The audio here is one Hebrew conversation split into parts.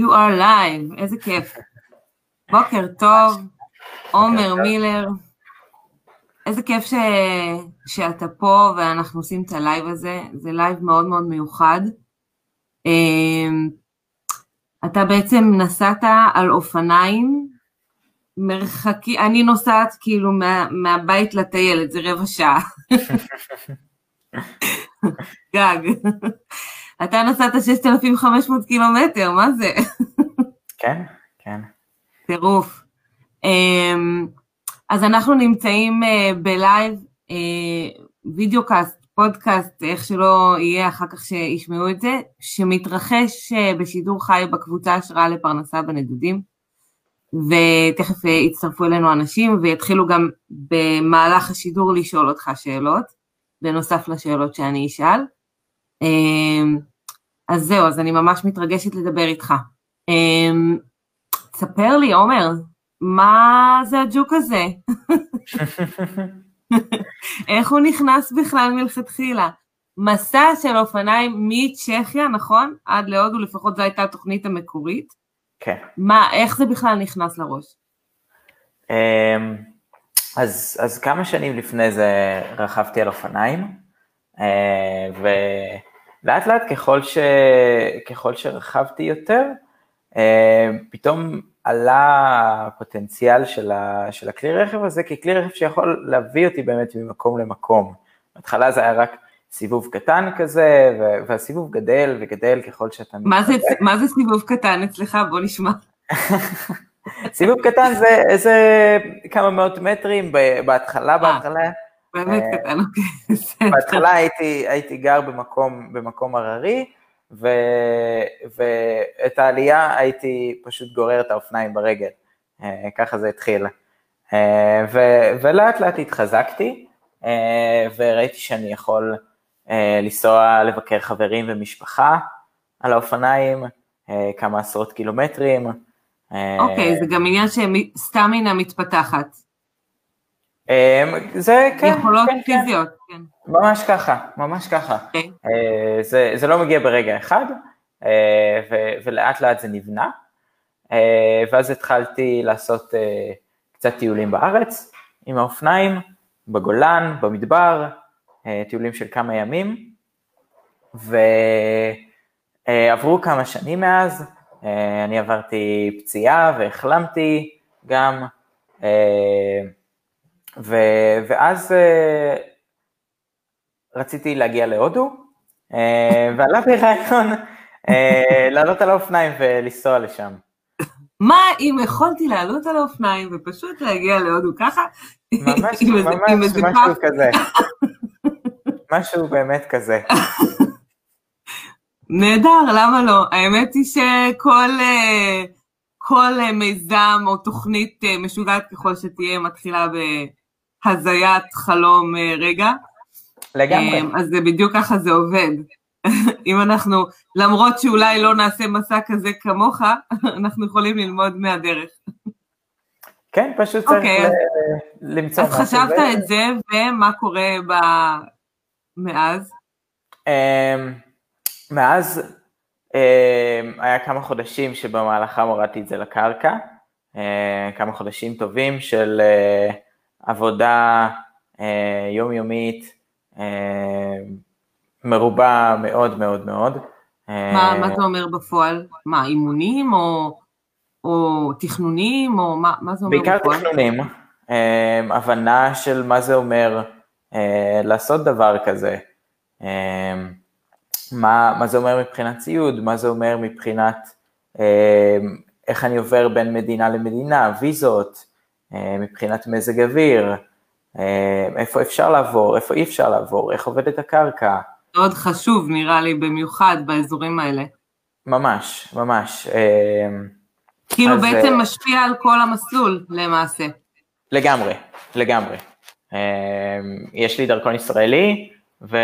You are live, איזה כיף. בוקר טוב, עומר מילר. איזה כיף ש... שאתה פה ואנחנו עושים את הלייב הזה, זה לייב מאוד מאוד מיוחד. אמ, אתה בעצם נסעת על אופניים מרחקי, אני נוסעת כאילו מה, מהבית לטיילת, זה רבע שעה. גג. אתה נסעת 6,500 קילומטר, מה זה? כן, כן. טירוף. אמ, אז אנחנו נמצאים אה, בלייב, אה, videocast, פודקאסט, איך שלא יהיה אחר כך שישמעו את זה, שמתרחש אה, בשידור חי בקבוצה השראה לפרנסה בנדודים, ותכף יצטרפו אלינו אנשים ויתחילו גם במהלך השידור לשאול אותך שאלות, בנוסף לשאלות שאני אשאל. אמ, אז זהו, אז אני ממש מתרגשת לדבר איתך. אמ, תספר לי, עומר, מה זה הג'וק הזה? איך הוא נכנס בכלל מלכתחילה? מסע של אופניים מצ'כיה, נכון? עד להודו, לפחות זו הייתה התוכנית המקורית. כן. מה, איך זה בכלל נכנס לראש? אמ, אז, אז כמה שנים לפני זה רכבתי על אופניים, אה, ולאט לאט ככל, ש, ככל שרכבתי יותר, אה, פתאום עלה הפוטנציאל של, ה, של הכלי רכב הזה ככלי רכב שיכול להביא אותי באמת ממקום למקום. בהתחלה זה היה רק סיבוב קטן כזה, והסיבוב גדל וגדל ככל שאתה... מה זה, מה זה סיבוב קטן אצלך? בוא נשמע. סיבוב קטן זה איזה כמה מאות מטרים בהתחלה, בהתחלה. באמת אה, קטן, אוקיי. בהתחלה הייתי, הייתי גר במקום, במקום הררי, ו, ואת העלייה הייתי פשוט גורר את האופניים ברגל, אה, ככה זה התחיל. ו, ולאט לאט התחזקתי, וראיתי שאני יכול לנסוע לבקר חברים ומשפחה על האופניים, כמה עשרות קילומטרים, אוקיי, זה גם עניין שסטמינה מתפתחת. אמ, זה כן, יכולות כן, כן. פיזיות, כן. ממש ככה, ממש ככה. Okay. אוקיי. אה, זה, זה לא מגיע ברגע אחד, אה, ו, ולאט לאט זה נבנה, אה, ואז התחלתי לעשות קצת טיולים בארץ עם האופניים, בגולן, במדבר, טיולים של כמה ימים, ועברו כמה שנים מאז, אני עברתי פציעה והחלמתי גם, ו, ואז אה, רציתי להגיע להודו, ועלה בי רעיון לעלות על האופניים ולנסוע לשם. מה אם יכולתי לעלות על האופניים ופשוט להגיע להודו ככה? ממש, ממש משהו כזה. משהו באמת כזה. נהדר, למה לא? האמת היא שכל אה, כל אה, מיזם או תוכנית אה, משוגעת ככל שתהיה מתחילה בהזיית חלום רגע. לגמרי. אז זה בדיוק ככה זה עובד. אם אנחנו, למרות שאולי לא נעשה מסע כזה כמוך, אנחנו יכולים ללמוד מהדרך. כן, פשוט צריך okay, אוקיי, למצוא משהו. אז חשבת את זה, ומה קורה ב... מאז? אמ, מאז אה, היה כמה חודשים שבמהלכם הורדתי את זה לקרקע, אה, כמה חודשים טובים של אה, עבודה יומיומית, מרובה מאוד מאוד מאוד. מה, מה אתה אומר בפועל? מה, אימונים או, או תכנונים או מה, מה זה אומר בעיקר בפועל? בעיקר תכנונים, הבנה של מה זה אומר לעשות דבר כזה. מה, מה זה אומר מבחינת ציוד, מה זה אומר מבחינת אה, איך אני עובר בין מדינה למדינה, ויזות, אה, מבחינת מזג אוויר, אה, איפה אפשר לעבור, איפה אי אפשר לעבור, איך עובדת הקרקע. מאוד חשוב נראה לי במיוחד באזורים האלה. ממש, ממש. אה, כאילו אז, בעצם אה, משפיע על כל המסלול למעשה. לגמרי, לגמרי. אה, יש לי דרכון ישראלי, ו...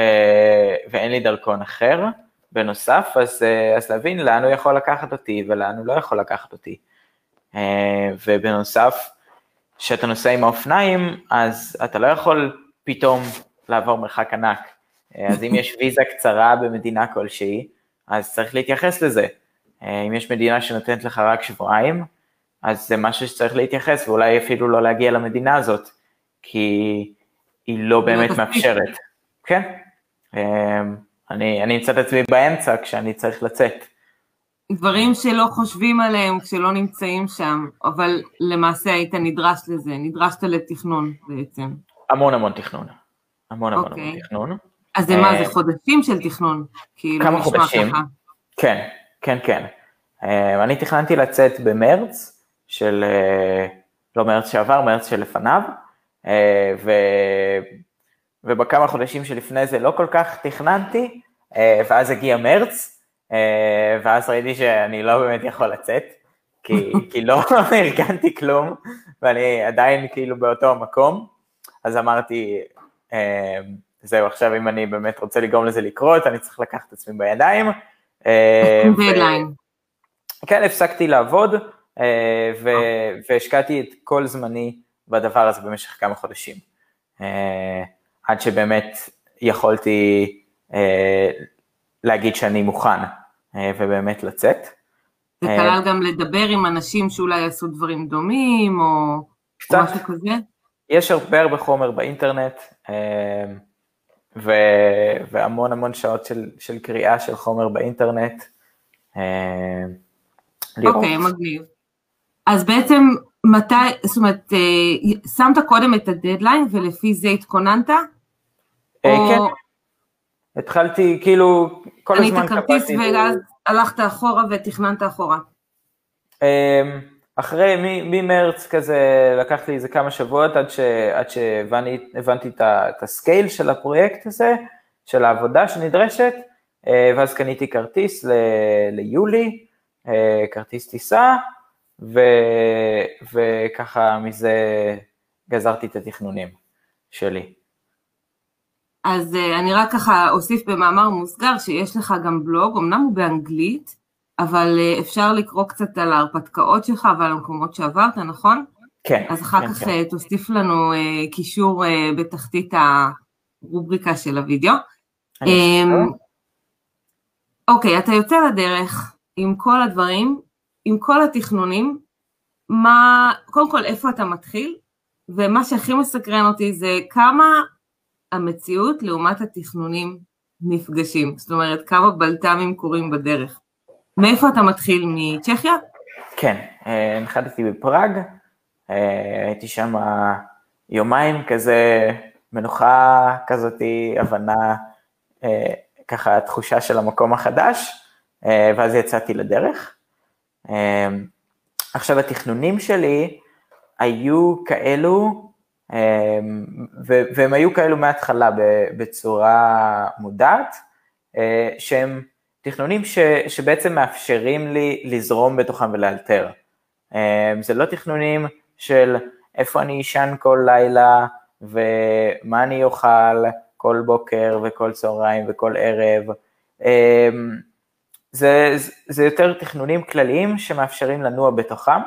ואין לי דרכון אחר בנוסף, אז, אה, אז להבין לאן הוא יכול לקחת אותי ולאן הוא לא יכול לקחת אותי. אה, ובנוסף, כשאתה נוסע עם האופניים, אז אתה לא יכול פתאום לעבור מרחק ענק. אז אם יש ויזה קצרה במדינה כלשהי, אז צריך להתייחס לזה. אם יש מדינה שנותנת לך רק שבועיים, אז זה משהו שצריך להתייחס, ואולי אפילו לא להגיע למדינה הזאת, כי היא לא באמת מאפשרת. כן. אני, אני אמצא את עצמי באמצע כשאני צריך לצאת. דברים שלא חושבים עליהם כשלא נמצאים שם, אבל למעשה היית נדרש לזה, נדרשת לתכנון בעצם. המון המון תכנון. המון המון okay. המון אוקיי. תכנון. אז זה מה, זה אה, חודשים של תכנון? כאילו, כמה חודשים, ככה. כן, כן, כן. אה, אני תכננתי לצאת במרץ של, אה, לא מרץ שעבר, מרץ שלפניו, ו... ובכמה חודשים שלפני זה לא כל כך תכננתי, ואז הגיע מרץ, ואז ראיתי שאני לא באמת יכול לצאת, כי, כי לא ארגנתי כלום, ואני עדיין כאילו באותו המקום, אז אמרתי, זהו, עכשיו אם אני באמת רוצה לגרום לזה לקרות, אני צריך לקחת את עצמי בידיים. דדליין. אה, כן, הפסקתי לעבוד, אה, והשקעתי את כל זמני בדבר הזה במשך כמה חודשים. אה, עד שבאמת יכולתי להגיד שאני מוכן ובאמת לצאת. זה כלל גם לדבר עם אנשים שאולי יעשו דברים דומים, או משהו כזה? יש הרבה הרבה חומר באינטרנט. ו- והמון המון שעות של, של קריאה של חומר באינטרנט. אה, אוקיי, okay, מגניב. אז בעצם מתי, זאת אומרת, אה, שמת קודם את הדדליין ולפי זה התכוננת? אה, או... כן, התחלתי, כאילו, כל הזמן קפצתי. קנית כרטיס ואז הלכת אחורה ותכננת אחורה. אחרי, ממרץ כזה, לקח לי איזה כמה שבועות עד, ש, עד שהבנתי את, את הסקייל של הפרויקט הזה, של העבודה שנדרשת, אה, ואז קניתי כרטיס ל, ליולי, אה, כרטיס טיסה, ו, וככה מזה גזרתי את התכנונים שלי. אז אה, אני רק ככה אוסיף במאמר מוסגר שיש לך גם בלוג, אמנם הוא באנגלית, אבל אה, אפשר לקרוא קצת על ההרפתקאות שלך ועל המקומות שעברת, נכון? כן. אז אחר כן, כך כן. אה, תוסיף לנו קישור בתחתית הרובריקה של הוידאו. אמ, אוקיי, אתה יוצא לדרך עם כל הדברים, עם כל התכנונים, מה, קודם כל איפה אתה מתחיל, ומה שהכי מסקרן אותי זה כמה המציאות לעומת התכנונים נפגשים, זאת אומרת כמה בלת"מים קורים בדרך. מאיפה אתה מתחיל? מצ'כיה? כן, אה, נחתתי בפראג, אה, הייתי שם יומיים כזה, מנוחה כזאתי, הבנה, אה, ככה תחושה של המקום החדש, ואז יצאתי לדרך. עכשיו התכנונים שלי היו כאלו, והם היו כאלו מההתחלה בצורה מודעת, שהם תכנונים ש, שבעצם מאפשרים לי לזרום בתוכם ולאלתר. אמ, זה לא תכנונים של איפה אני אשן כל לילה ומה אני אוכל כל בוקר וכל צהריים וכל ערב. אמ, זה, זה יותר תכנונים כלליים שמאפשרים לנוע בתוכם,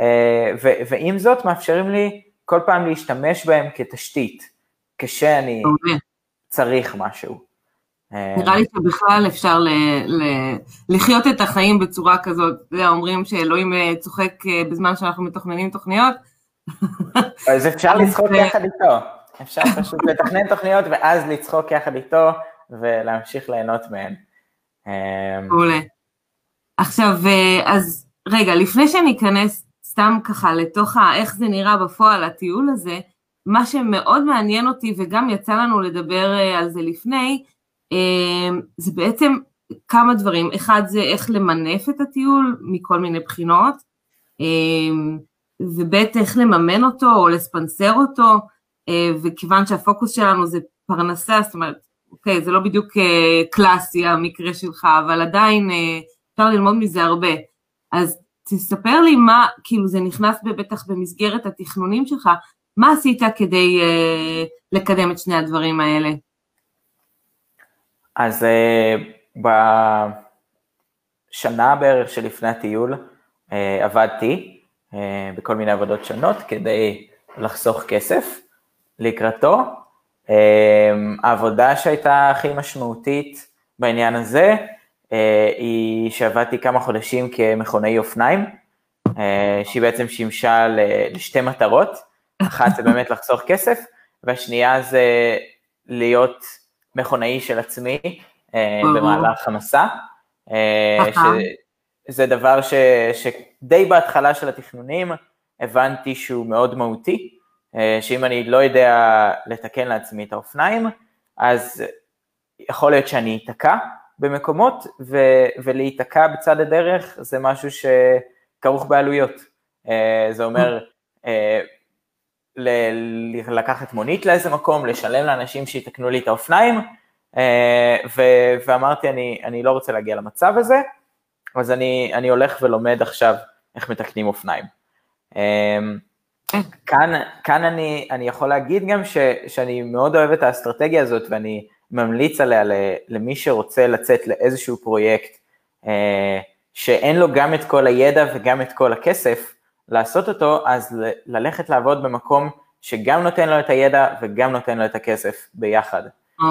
אה, ועם זאת מאפשרים לי כל פעם להשתמש בהם כתשתית, כשאני צריך משהו. נראה לי שבכלל אפשר ל, ל, לחיות את החיים בצורה כזאת, אתה יודע, אומרים שאלוהים אה, צוחק אה, בזמן שאנחנו מתוכננים תוכניות. אז אפשר לצחוק אה, יחד איתו, אפשר פשוט לתכנן תוכניות ואז לצחוק יחד איתו ולהמשיך ליהנות מהן. מעולה. עכשיו, אז רגע, לפני שאני אכנס סתם ככה לתוך איך זה נראה בפועל, הטיול הזה, מה שמאוד מעניין אותי, וגם יצא לנו לדבר על זה לפני, אמ, זה בעצם כמה דברים, אחד זה איך למנף את הטיול מכל מיני בחינות, אמ, וב' איך לממן אותו או לספנסר אותו, אה, וכיוון שהפוקוס שלנו זה פרנסה, זאת אומרת, אוקיי, זה לא בדיוק אה, קלאסי המקרה שלך, אבל עדיין אה, אפשר ללמוד מזה הרבה. אז תספר לי מה, כאילו זה נכנס בטח במסגרת התכנונים שלך, מה עשית כדי לקדם את שני הדברים האלה? אז uh, בשנה בערך שלפני הטיול uh, עבדתי uh, בכל מיני עבודות שונות כדי לחסוך כסף לקראתו. Uh, העבודה שהייתה הכי משמעותית בעניין הזה היא שעבדתי כמה חודשים כמכונאי אופניים, שהיא בעצם שימשה לשתי מטרות, אחת זה באמת לחסוך כסף, והשנייה זה להיות מכונאי של עצמי במהלך המסע. שזה דבר ש, שדי בהתחלה של התכנונים הבנתי שהוא מאוד מהותי, אה, שאם אני לא יודע לתקן לעצמי את האופניים, אז יכול להיות שאני אתקע במקומות, ו, ולהיתקע בצד הדרך זה משהו שכרוך בעלויות. אה, זה אומר אה, לקחת מונית לאיזה מקום, לשלם לאנשים שיתקנו לי את האופניים, ואמרתי, אני, אני לא רוצה להגיע למצב הזה, אז אני, אני הולך ולומד עכשיו איך מתקנים אופניים. אמ, כאן, כאן אני, אני יכול להגיד גם ש, שאני מאוד אוהב את האסטרטגיה הזאת ואני ממליץ עליה למי שרוצה לצאת לאיזשהו פרויקט אה, שאין לו גם את כל הידע וגם את כל הכסף לעשות אותו, אז ללכת לעבוד במקום שגם נותן לו את הידע וגם נותן לו את הכסף ביחד. Oh.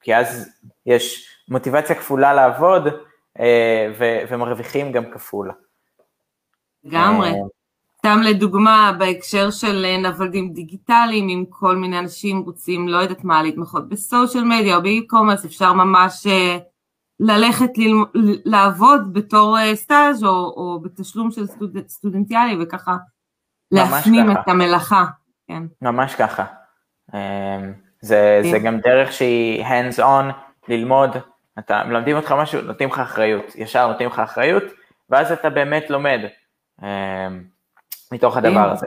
כי אז יש מוטיבציה כפולה לעבוד, אה, ומרוויחים גם כפול. לגמרי. אה, סתם לדוגמה, בהקשר של אה, נוודים דיגיטליים, אם כל מיני אנשים רוצים, לא יודעת מה, להתמחות בסושיאל מדיה או באי-קומרס, אפשר ממש ללכת ללמוד, לעבוד בתור סטאז' או, או בתשלום של סטוד, סטודנטיאלי וככה להפנים ככה. את המלאכה. כן. ממש ככה. זה, זה כן. גם דרך שהיא hands on, ללמוד אתה, מלמדים אותך משהו, נותנים לך אחריות, ישר נותנים לך אחריות, ואז אתה באמת לומד אה, מתוך הדבר הזה.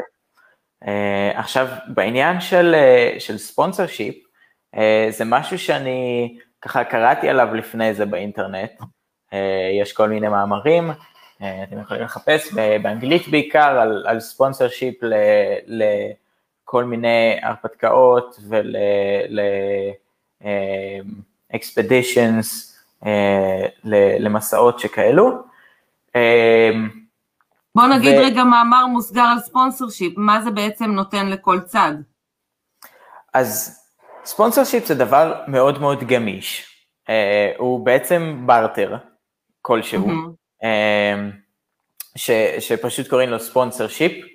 אה, עכשיו, בעניין של, אה, של ספונסר שיפ, אה, זה משהו שאני ככה קראתי עליו לפני זה באינטרנט, אה, יש כל מיני מאמרים, אה, אתם יכולים לחפש באנגלית בעיקר על, על ספונסר שיפ לכל מיני הרפתקאות ול... ל, אקספדישנס אה, למסעות שכאלו. אה, בוא נגיד ו... רגע מאמר מוסגר על ספונסר שיפ, מה זה בעצם נותן לכל צד? אז ספונסר שיפ זה דבר מאוד מאוד גמיש, uh, הוא בעצם בארטר כלשהו, mm-hmm. uh, ש, שפשוט קוראים לו ספונסר שיפ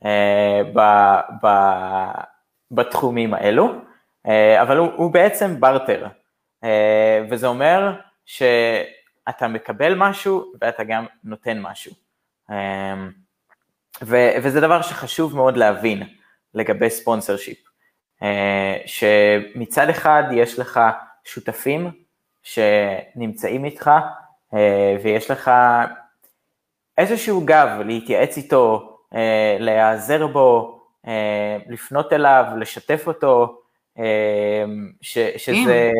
uh, ב, ב, בתחומים האלו, uh, אבל הוא, הוא בעצם בארטר, אה, וזה אומר שאתה מקבל משהו ואתה גם נותן משהו. אה, וזה דבר שחשוב מאוד להבין לגבי ספונסר שיפ, אה, שמצד אחד יש לך שותפים שנמצאים איתך ויש לך איזשהו גב להתייעץ איתו, להיעזר בו, לפנות אליו, לשתף אותו, אמ, ש, שזה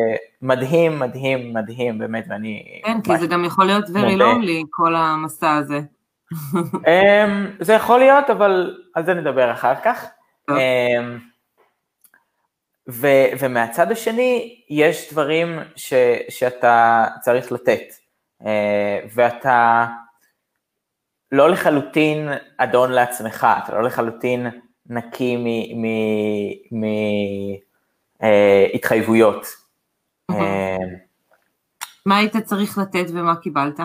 מדהים, מדהים, מדהים, באמת, ואני... כן, כי זה גם יכול להיות very lonely, כל המסע הזה. אמ, זה יכול להיות, אבל על זה נדבר אחר כך. אמ, ו, ומהצד השני, יש דברים ש, שאתה צריך לתת, אה, ואתה לא לחלוטין אדון לעצמך, אתה לא לחלוטין נקי מ... מ, מ אה, התחייבויות. אה, מה היית צריך לתת ומה קיבלת?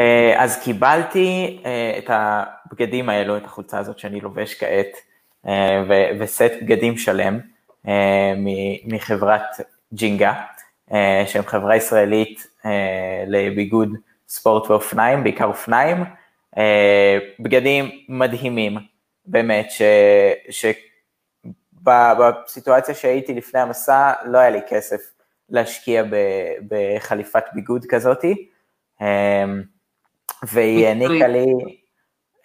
אה, אז קיבלתי את הבגדים האלו, את החולצה הזאת שאני לובש כעת, וסט בגדים שלם מחברת ג'ינגה, שהם חברה ישראלית לביגוד ספורט ואופניים, בעיקר אופניים, בגדים מדהימים, באמת, ש, ש, בסיטואציה שהייתי לפני המסע, לא היה לי כסף להשקיע בחליפת ביגוד כזאתי, והיא העניקה לי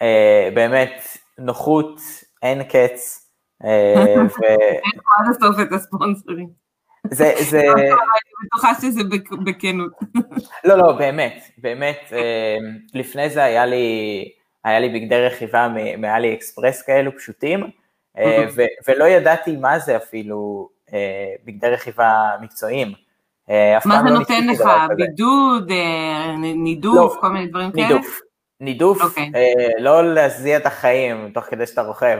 אה, באמת נוחות, אין קץ. אה, אין עד הסוף את הספונסרים. זה, זה... אני בטוחה שזה בכנות. לא, לא, באמת, באמת, אמ, לפני זה היה לי, היה לי בגדי רכיבה מאלי אקספרס כאלו פשוטים, אה, ולא ידעתי מה זה אפילו בגדי רכיבה מקצועיים. אה, מה זה לא נותן לך? בידוד, נידוף, לא, כל מיני דברים כאלה? נידוף, נידוף, אוקיי. לא להזיע את החיים תוך כדי שאתה רוכב,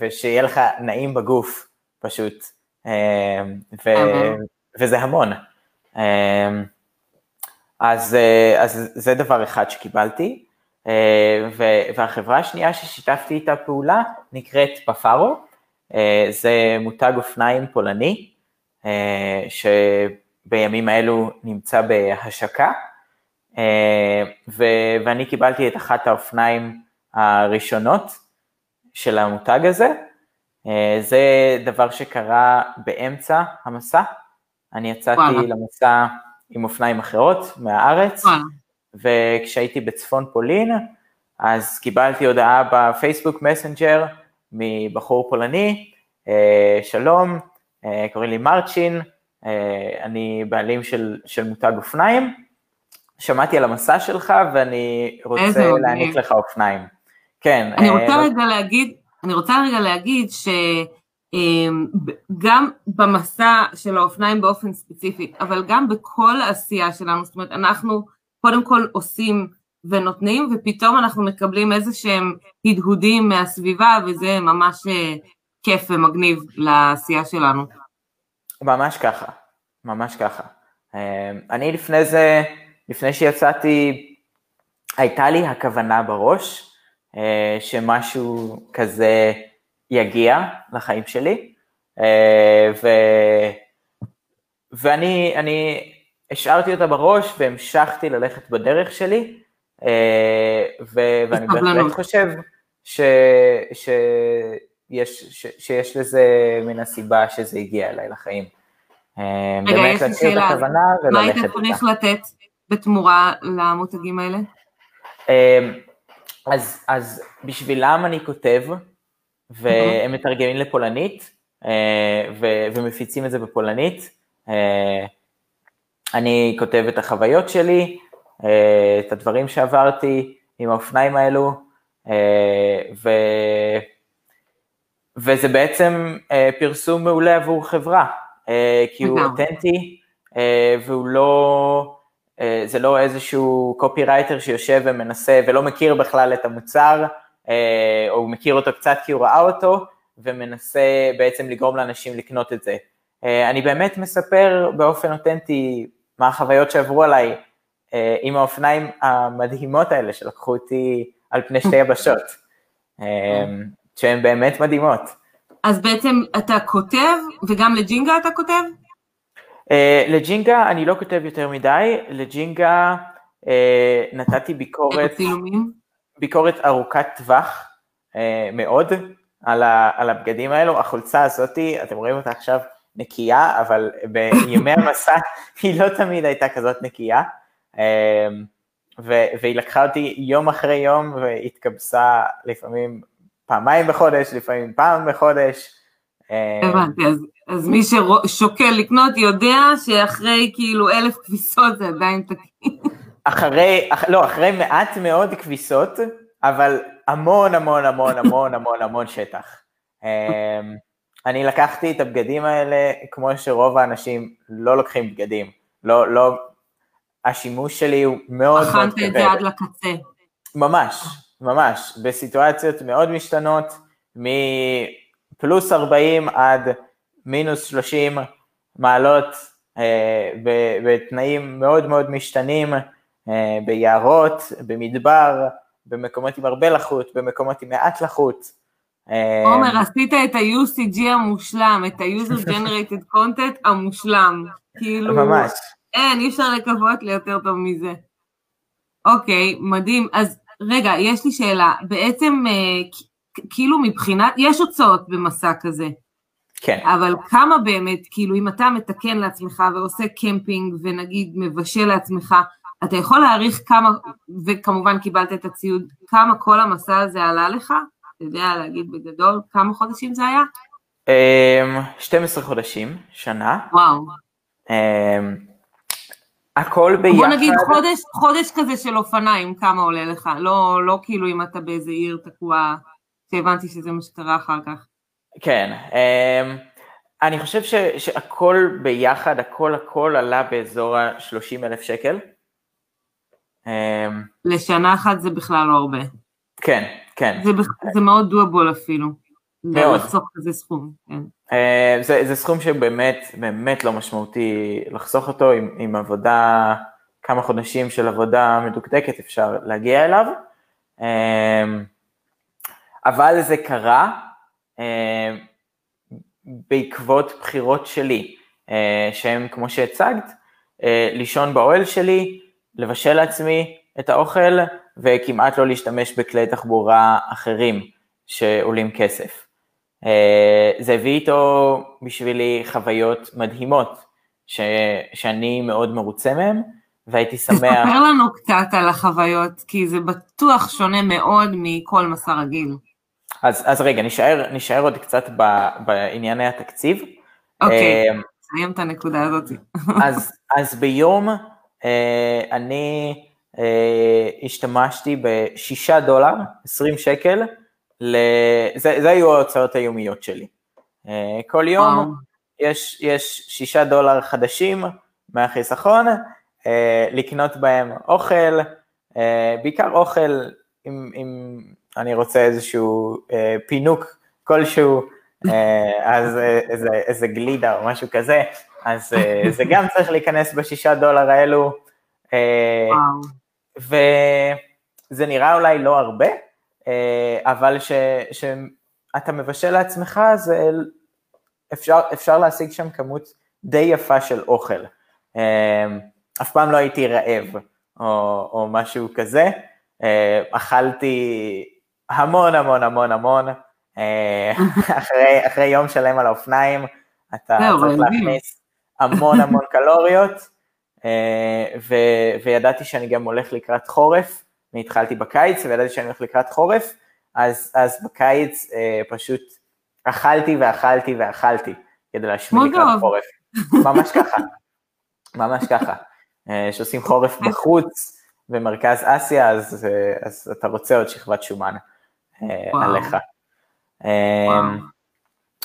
ושיהיה לך נעים בגוף פשוט, וזה המון. אז, אז זה דבר אחד שקיבלתי, והחברה השנייה ששיתפתי איתה פעולה נקראת פפארו, זה מותג אופניים פולני, שבימים האלו נמצא בהשקה, ואני קיבלתי את אחת האופניים הראשונות של המותג הזה. אה, זה דבר שקרה באמצע המסע. אני יצאתי וואלה. למסע עם אופניים אחרות מהארץ, וואלה. וכשהייתי בצפון פולין, אז קיבלתי הודעה בפייסבוק מסנג'ר מבחור פולני, אה, שלום, אה, קוראים לי מרצ'ין, אני בעלים של, של מותג אופניים, שמעתי על המסע שלך ואני רוצה להעניק לך אופניים. כן. אני רוצה אה, רגע להגיד, אני רוצה רגע להגיד שגם במסע של האופניים באופן ספציפי, אבל גם בכל העשייה שלנו, זאת אומרת, אנחנו קודם כל עושים ונותנים, ופתאום אנחנו מקבלים איזה שהם הדהודים מהסביבה, וזה ממש אה, כיף ומגניב לעשייה שלנו. ממש ככה, ממש ככה. אה, אני לפני זה, לפני שיצאתי, הייתה לי הכוונה בראש, אה, שמשהו כזה יגיע לחיים שלי, אה, ו... ואני אני השארתי אותה בראש והמשכתי ללכת בדרך שלי, אה, ו... ואני בהחלט חושב ש... שיש, ש... שיש לזה מן הסיבה שזה הגיע אליי לחיים. רגע, יש לי שאלה, מה היית צריך לתת בתמורה למותגים האלה? אז, אז בשבילם אני כותב, והם מתרגמים לפולנית, אה, ו- ומפיצים את זה בפולנית. אה, אני כותב את החוויות שלי, אה, את הדברים שעברתי עם האופניים האלו, ו... וזה בעצם פרסום מעולה עבור חברה, כי הוא אותנטי, והוא לא... אה, זה לא איזשהו קופירייטר שיושב ומנסה ולא מכיר בכלל את המוצר, אה, או הוא מכיר אותו קצת כי הוא ראה אותו, ומנסה בעצם לגרום לאנשים לקנות את זה. אה, אני באמת מספר באופן אותנטי מה החוויות שעברו עליי עם האופניים המדהימות האלה שלקחו אותי על פני שתי יבשות, שהן באמת מדהימות. אז בעצם אתה כותב, וגם לג'ינגה אתה כותב? Uh, לג'ינגה אני לא כותב יותר מדי, לג'ינגה uh, נתתי ביקורת, ביקורת ארוכת טווח uh, מאוד על, ה, על הבגדים האלו, החולצה הזאתי, אתם רואים אותה עכשיו נקייה, אבל בימי המסע היא לא תמיד הייתה כזאת נקייה, uh, ו, והיא לקחה אותי יום אחרי יום והתקבסה לפעמים פעמיים בחודש, לפעמים פעם בחודש. הבנתי, אז אז מי ששוקל לקנות יודע שאחרי כאילו אלף כביסות זה עדיין תקין. אחרי, אח, לא, אחרי מעט מאוד כביסות, אבל המון המון המון המון המון המון שטח. אמ, אני לקחתי את הבגדים האלה כמו שרוב האנשים לא לוקחים בגדים. לא, לא, השימוש שלי הוא מאוד מאוד כבד. אכלת את זה עד לקצה. ממש, ממש, בסיטואציות מאוד משתנות, מפלוס 40 עד מינוס 30 מעלות אה, בתנאים מאוד מאוד משתנים, אה, ביערות, במדבר, במקומות עם הרבה לחות, במקומות עם מעט לחות. אה, עומר, עשית את ה-UCG המושלם, את ה-user generated content המושלם. כאילו, ממש. אין, אי אפשר לקוות ליותר טוב מזה. אוקיי, מדהים. אז רגע, יש לי שאלה. בעצם, כאילו מבחינת, יש הוצאות במסע כזה. כן. אבל כמה באמת, כאילו אם אתה מתקן לעצמך ועושה קמפינג ונגיד מבשל לעצמך, אתה יכול להעריך כמה, וכמובן קיבלת את הציוד, כמה כל המסע הזה עלה לך? אתה יודע להגיד בגדול כמה חודשים זה היה? 12 אמ, חודשים, שנה. וואו. אמ, הכל ביחד. בוא נגיד חודש, חודש כזה של אופניים, כמה עולה לך? לא, לא כאילו אם אתה באיזה עיר תקוע, שהבנתי שזה מה שקרה אחר כך. כן, אמ, אני חושב ש, שהכל ביחד, הכל הכל עלה באזור ה-30 אלף שקל. אמ, לשנה אחת זה בכלל לא הרבה. כן, כן. זה, זה מאוד דואבול אפילו. מאוד. לחסוך כזה סכום, כן. אמ, זה, זה סכום שבאמת, באמת לא משמעותי לחסוך אותו עם, עם עבודה כמה חודשים של עבודה מדוקדקת אפשר להגיע אליו. אבל זה קרה בעקבות בחירות שלי, שהן כמו שהצגת, לישון באוהל שלי, לבשל לעצמי את האוכל וכמעט לא להשתמש בכלי תחבורה אחרים שעולים כסף. זה הביא איתו בשבילי חוויות מדהימות, ש, שאני מאוד מרוצה מהן, והייתי שמח... תספר לנו קצת על החוויות, כי זה בטוח שונה מאוד מכל מסע רגיל. אז, אז רגע, נשאר, נשאר עוד קצת ב, בענייני התקציב. אוקיי, נסיים את הנקודה הזאת. אז, אז ביום אה, אני אה, השתמשתי בשישה דולר, 20 שקל, זה, זה היו ההוצאות היומיות שלי. אה, כל יום יש, יש שישה דולר חדשים מהחיסכון, אה, לקנות בהם אוכל, בעיקר אוכל, אם, אם אני רוצה איזשהו פינוק כלשהו, אז איזה, איזה גלידה או משהו כזה, אז זה גם צריך להיכנס בשישה דולר האלו. וואו. וזה נראה אולי לא הרבה, אה, אבל שאתה מבשל לעצמך, זה אפשר, אפשר להשיג שם כמות די יפה של אוכל. אה, אף פעם לא הייתי רעב או, או משהו כזה, אה, אכלתי המון המון המון המון, אחרי, אחרי יום שלם על האופניים, אתה צריך להכניס המון המון קלוריות, ו, וידעתי שאני גם הולך לקראת חורף, אני התחלתי בקיץ וידעתי שאני הולך לקראת חורף, אז, אז בקיץ אה, פשוט אכלתי ואכלתי ואכלתי כדי להשמיע לקראת חורף. ממש ככה, ממש ככה. אה, שעושים חורף בחוץ במרכז אסיה, אז, אה, אז אתה רוצה עוד שכבת שומן אה, עליך. אה,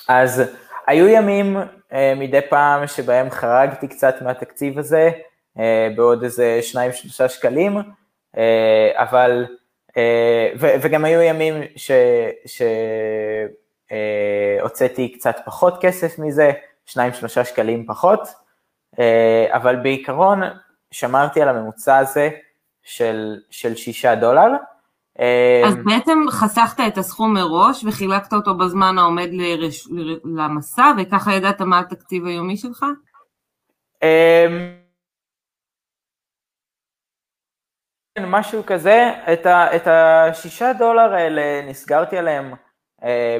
אז היו ימים אה, מדי פעם שבהם חרגתי קצת מהתקציב הזה, אה, בעוד איזה שניים שלושה שקלים, אה, אבל, אה, וגם היו ימים שהוצאתי קצת פחות כסף מזה, שניים שלושה שקלים פחות, אבל בעיקרון שמרתי על הממוצע הזה של, של שישה דולר. אז בעצם חסכת את הסכום מראש וחילקת אותו בזמן העומד לרש... למסע, וככה ידעת מה התקציב היומי שלך? כן, משהו כזה, את, ה, את השישה דולר האלה נסגרתי עליהם אה,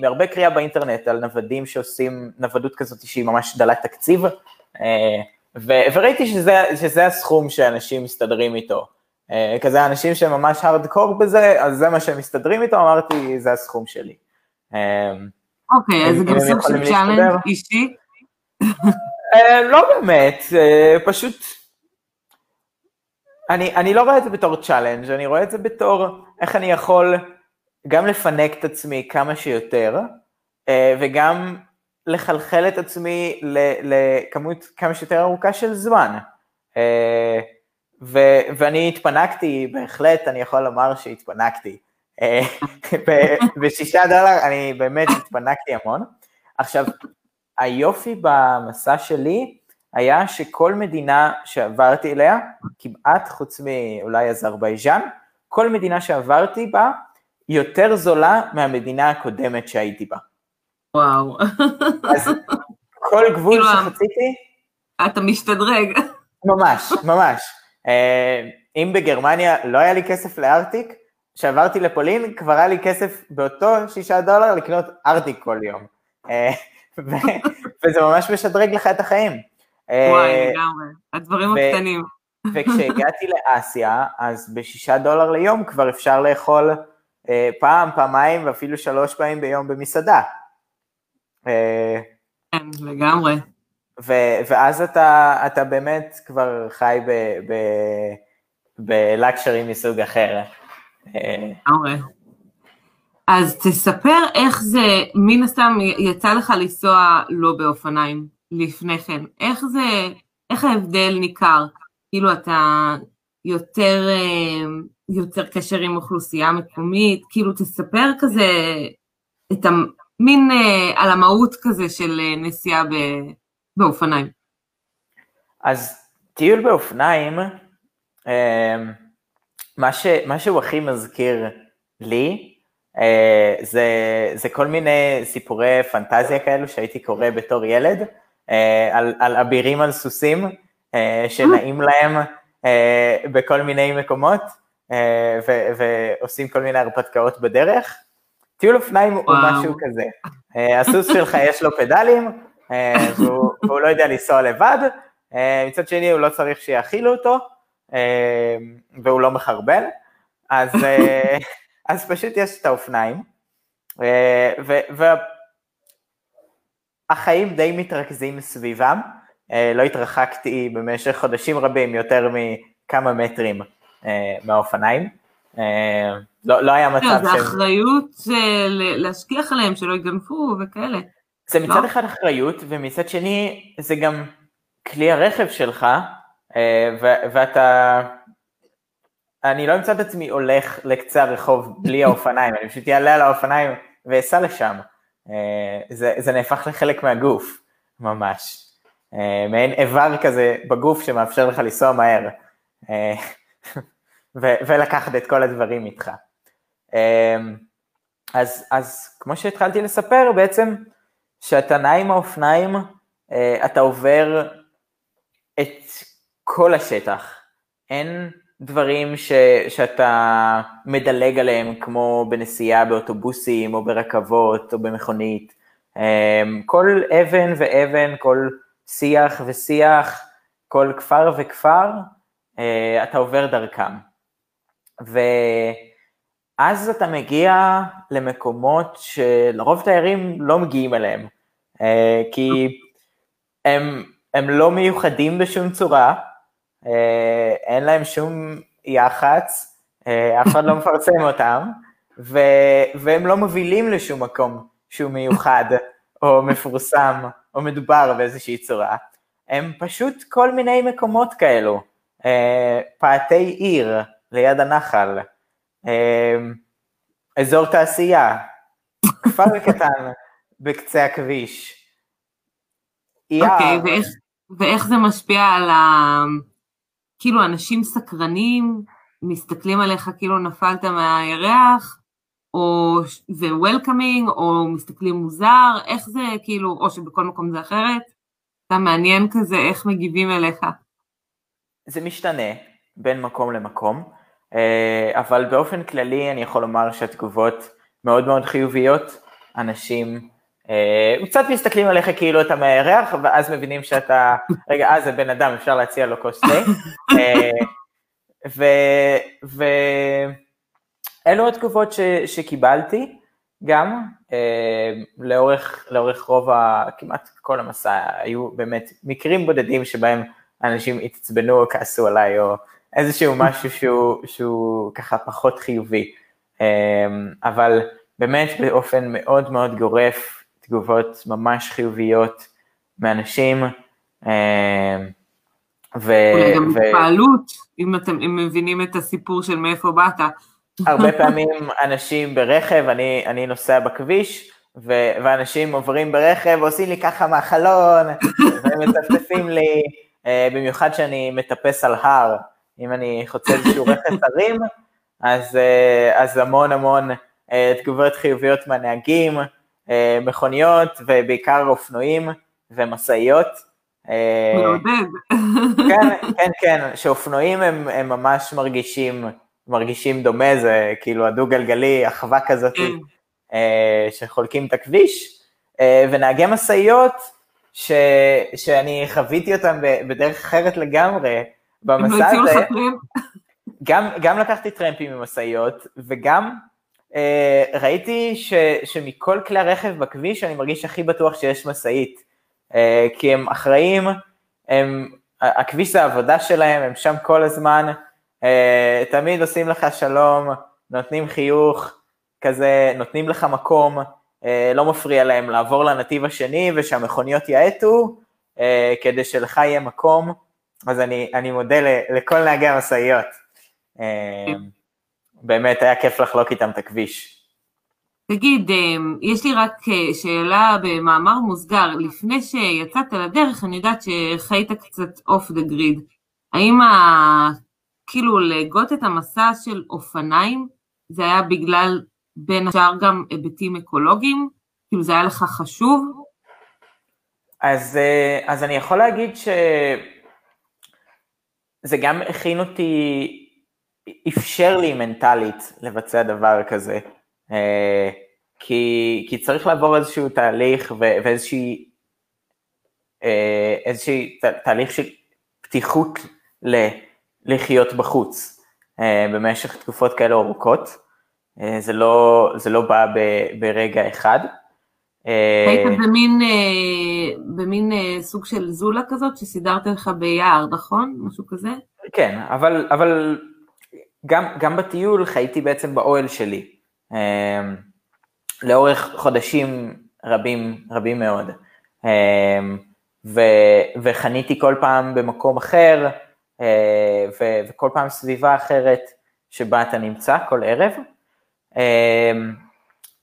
מהרבה קריאה באינטרנט על נוודים שעושים נוודות כזאת שהיא ממש דלת תקציב, אה, ו, וראיתי שזה, שזה הסכום שאנשים מסתדרים איתו. אה, כזה אנשים שהם ממש הארדקור בזה, אז זה מה שהם מסתדרים איתו, אמרתי, זה הסכום שלי. אה, אוקיי, אז זה גם סוג של challenge אישי? אה, לא באמת, אה, פשוט... אני, אני לא רואה את זה בתור challenge, אני רואה את זה בתור איך אני יכול גם לפנק את עצמי כמה שיותר, אה, וגם לחלחל את עצמי לכמות כמה שיותר ארוכה של זמן. אה, ו, ואני התפנקתי, בהחלט, אני יכול לומר שהתפנקתי. אה, בשישה דולר אני באמת התפנקתי המון. עכשיו, היופי במסע שלי, היה שכל מדינה שעברתי אליה, כמעט חוץ מאולי אזרבייג'אן, כל מדינה שעברתי בה יותר זולה מהמדינה הקודמת שהייתי בה. וואו. אז כל גבול כאילו, שחציתי... אתה משתדרג. ממש, ממש. אה, אם בגרמניה לא היה לי כסף לארטיק, כשעברתי לפולין כבר היה לי כסף באותו שישה דולר לקנות ארטיק כל יום. אה, וזה ממש משדרג לך את החיים. וואי, אה, לגמרי, הדברים הקטנים. וכשהגעתי לאסיה, אז בשישה דולר ליום כבר אפשר לאכול אה, פעם, פעמיים ואפילו שלוש פעמים ביום במסעדה. אה, כן, לגמרי. ואז אתה, אתה באמת כבר חי בלקשרים מסוג אחר. לגמרי. אז תספר איך זה, מן הסתם יצא לך לנסוע לא באופניים. לפני כן, איך זה, איך ההבדל ניכר? כאילו אתה יותר אה, יוצר קשר עם אוכלוסייה מקומית, כאילו תספר כזה את המין אה, על המהות כזה של אה, נסיעה באופניים. אז טיול באופניים, מה, ש, מה שהוא הכי מזכיר לי, זה, זה כל מיני סיפורי פנטזיה כאלו שהייתי קורא בתור ילד, על, על אבירים על סוסים, אה, שנעים להם בכל מיני מקומות, ו, ועושים כל מיני הרפתקאות בדרך. טיול אופניים הוא משהו כזה. הסוס שלך יש לו פדלים, והוא, והוא לא יודע לנסוע לבד, מצד שני הוא לא צריך שיאכילו אותו, והוא לא מחרבן, אז, אז פשוט יש את האופניים, והחיים די מתרכזים סביבם, לא התרחקתי במשך חודשים רבים יותר מכמה מטרים מהאופניים. לא, לא היה מצב של... זה אחריות להשגיח עליהם, שלא יגנפו וכאלה. זה מצד לא? אחד אחריות, ומצד שני זה גם כלי הרכב שלך, ואתה אני לא אמצא את עצמי הולך לקצה הרחוב בלי האופניים, אני פשוט אעלה על האופניים ואסע לשם. אה, זה, זה נהפך לחלק מהגוף, ממש. אה, מעין איבר כזה בגוף שמאפשר לך לנסוע מהר. אה, ולקחת את כל הדברים איתך. אז, אז כמו שהתחלתי לספר, בעצם כשאתה נע עם האופניים, אתה עובר את כל השטח. אין דברים ש, שאתה מדלג עליהם, כמו בנסיעה באוטובוסים או ברכבות או במכונית. אמ, כל אבן ואבן, כל שיח ושיח, כל כפר וכפר, אה, אתה עובר דרכם. ואז אתה מגיע למקומות שלרוב תיירים לא מגיעים אליהם, אה, כי הם, הם לא מיוחדים בשום צורה, אין להם שום יח"צ, אה, אף אחד לא מפרסם אותם, ו, והם לא מובילים לשום מקום שהוא מיוחד, או מפורסם, או מדובר באיזושהי צורה. הם פשוט כל מיני מקומות כאלו, אה, פאתי עיר ליד הנחל, אזור תעשייה, כפר קטן בקצה הכביש. אוקיי, okay, ואיך, ואיך זה משפיע על ה... כאילו אנשים סקרנים, מסתכלים עליך כאילו נפלת מהירח, או זה וולקאמינג, או מסתכלים מוזר, איך זה כאילו, או שבכל מקום זה אחרת? אתה מעניין כזה איך מגיבים אליך. זה משתנה בין מקום למקום, אה, אבל באופן כללי אני יכול לומר שהתגובות מאוד מאוד חיוביות, אנשים קצת מסתכלים עליך כאילו אתה מהירח, ואז מבינים שאתה, רגע, אה, זה בן אדם, אפשר להציע לו כוס תה. ואלו התגובות שקיבלתי גם, אה, לאורך, לאורך רוב, ה, כמעט כל המסע, היו באמת מקרים בודדים שבהם אנשים התעצבנו או כעסו עליי, או איזשהו משהו שהוא, שהוא ככה פחות חיובי. אה, אבל באמת באופן מאוד מאוד גורף, תגובות ממש חיוביות מאנשים. אה, ו... אולי גם התפעלות, ו... אם אתם אם מבינים את הסיפור של מאיפה באת. הרבה פעמים אנשים ברכב, אני, אני נוסע בכביש, ו... ואנשים עוברים ברכב ועושים לי ככה מהחלון, ומצפצפים לי, אה, במיוחד שאני מטפס על הר, אם אני חוצה איזשהו רכב הרים, אז, אה, אז המון המון תגובות חיוביות מהנהגים, מכוניות ובעיקר אופנועים ומשאיות. אה, מעודד. כן, כן, כן, שאופנועים הם, הם ממש מרגישים, מרגישים דומה, זה כאילו הדו-גלגלי, אחווה כזאת, כן. אה, שחולקים את הכביש, ונהגי משאיות, ש, שאני חוויתי אותם בדרך אחרת לגמרי, במסע הזה, גם, גם לקחתי טרמפים עם משאיות, וגם אה, ראיתי ש, שמכל כלי הרכב בכביש אני מרגיש הכי בטוח שיש משאית, אה, כי הם אחראים, הם, הכביש זה העבודה שלהם, הם שם כל הזמן, אה, תמיד עושים לך שלום, נותנים חיוך, כזה, נותנים לך מקום, לא מפריע להם לעבור לנתיב השני ושהמכוניות יאטו, כדי שלך יהיה מקום, אז אני, אני מודה לכל נהגי המשאיות. באמת היה כיף לחלוק איתם את הכביש. תגיד, אמ, יש לי רק אה, שאלה במאמר מוסגר, לפני שיצאת לדרך, אני יודעת שחיית קצת אוף דה גריד. האם ה... כאילו להגות את המסע של אופניים, זה היה בגלל בין השאר גם היבטים אקולוגיים? כאילו זה היה לך חשוב? אז, אה, אז אני יכול להגיד שזה גם הכין אותי, אפשר לי מנטלית לבצע דבר כזה. אה, כי, כי צריך לעבור איזשהו תהליך ואיזשהי אה, איזשהי תהליך של פתיחות ל, לחיות בחוץ במשך תקופות כאלה ארוכות. זה לא, זה לא בא ב, ברגע אחד. היית במין, במין סוג של זולה כזאת שסידרת לך ביער, נכון? משהו כזה? כן, אבל, אבל גם, גם בטיול חייתי בעצם באוהל שלי, לאורך חודשים רבים, רבים מאוד. ו, וחניתי כל פעם במקום אחר, ו, וכל פעם סביבה אחרת שבה אתה נמצא כל ערב.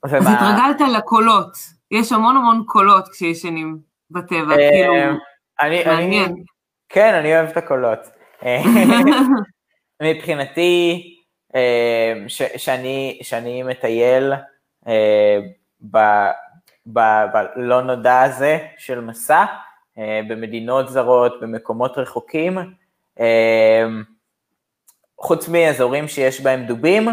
ומה... אז התרגלת לקולות. יש המון המון קולות כשישנים בטבע, אה, כאילו, מעניין. כן, אני אוהב את הקולות. אה, מבחינתי, אה, שאני מטייל בלא נודע הזה של מסע, במדינות זרות, במקומות רחוקים, חוץ מאזורים שיש בהם דובים,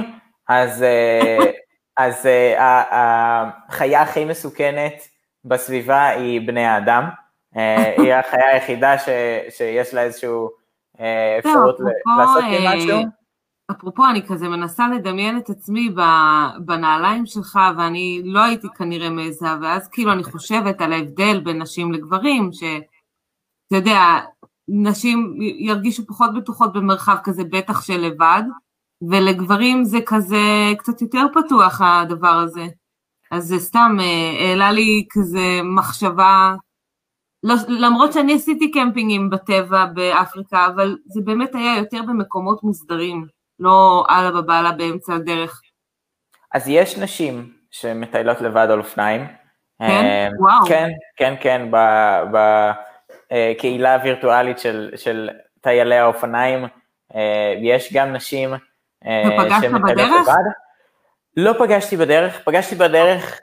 אז אז החיה הכי מסוכנת בסביבה היא בני האדם. היא החיה היחידה ש, שיש לה איזושהי uh, אפשרות לעשות לי משהו. אפרופו, אני כזה מנסה לדמיין את עצמי בנעליים שלך, ואני לא הייתי כנראה מעיזה, ואז כאילו אני חושבת על ההבדל בין נשים לגברים, שאתה יודע, נשים ירגישו פחות בטוחות במרחב כזה, בטח של לבד, ולגברים זה כזה קצת יותר פתוח הדבר הזה. אז זה סתם אה, העלה לי כזה מחשבה, לא, למרות שאני עשיתי קמפינגים בטבע באפריקה, אבל זה באמת היה יותר במקומות מוסדרים, לא אללה בבעלה באמצע הדרך. אז יש נשים שמטיילות לבד על אופניים. כן? אה, וואו. כן, כן, כן, בקהילה אה, הווירטואלית של, של טיילי האופניים, יש גם נשים ופגשת בדרך? לבד. לא פגשתי בדרך, פגשתי בדרך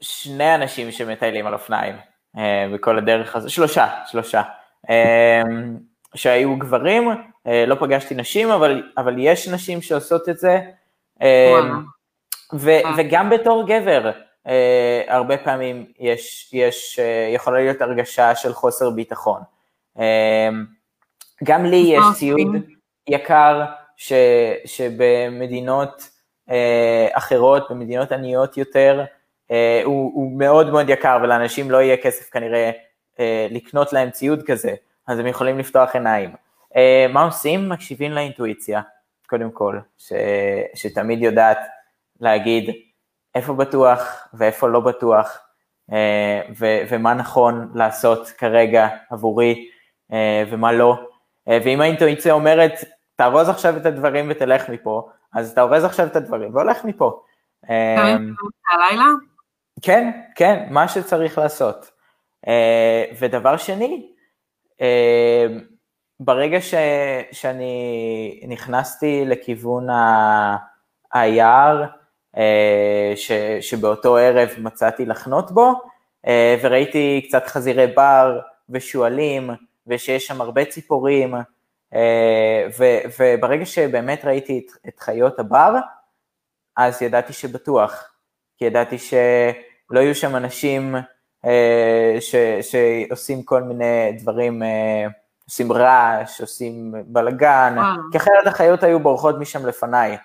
שני אנשים שמטיילים על אופניים אה, בכל הדרך הזאת, שלושה, שלושה, אה, שהיו גברים, אה, לא פגשתי נשים, אבל, אבל יש נשים שעושות את זה, ו, וגם בתור גבר, הרבה פעמים יש, יש, יכולה להיות הרגשה של חוסר ביטחון. גם לי יש ציוד יקר, ש, שבמדינות אה, אחרות, במדינות עניות יותר, אה, הוא, הוא מאוד מאוד יקר ולאנשים לא יהיה כסף כנראה אה, לקנות להם ציוד כזה, אז הם יכולים לפתוח עיניים. אה, מה עושים? מקשיבים לאינטואיציה, קודם כל, ש, שתמיד יודעת להגיד איפה בטוח ואיפה לא בטוח, אה, ו, ומה נכון לעשות כרגע עבורי אה, ומה לא. אה, ואם האינטואיציה אומרת, תארוז עכשיו את הדברים ותלך מפה, אז תארוז עכשיו את הדברים והולך מפה. הלילה? כן, כן, מה שצריך לעשות. אה, ודבר שני, אה, ברגע ש, שאני נכנסתי לכיוון היער, אה, ש, שבאותו ערב מצאתי לחנות בו, וראיתי קצת חזירי בר ושועלים, ושיש שם הרבה ציפורים, ו, וברגע שבאמת ראיתי את, את חיות הבר, אז ידעתי שבטוח, כי ידעתי שלא יהיו שם אנשים אה, ש, שעושים כל מיני דברים, אה, עושים רעש, עושים בלאגן, כי אחרת החיות היו בורחות משם לפניי.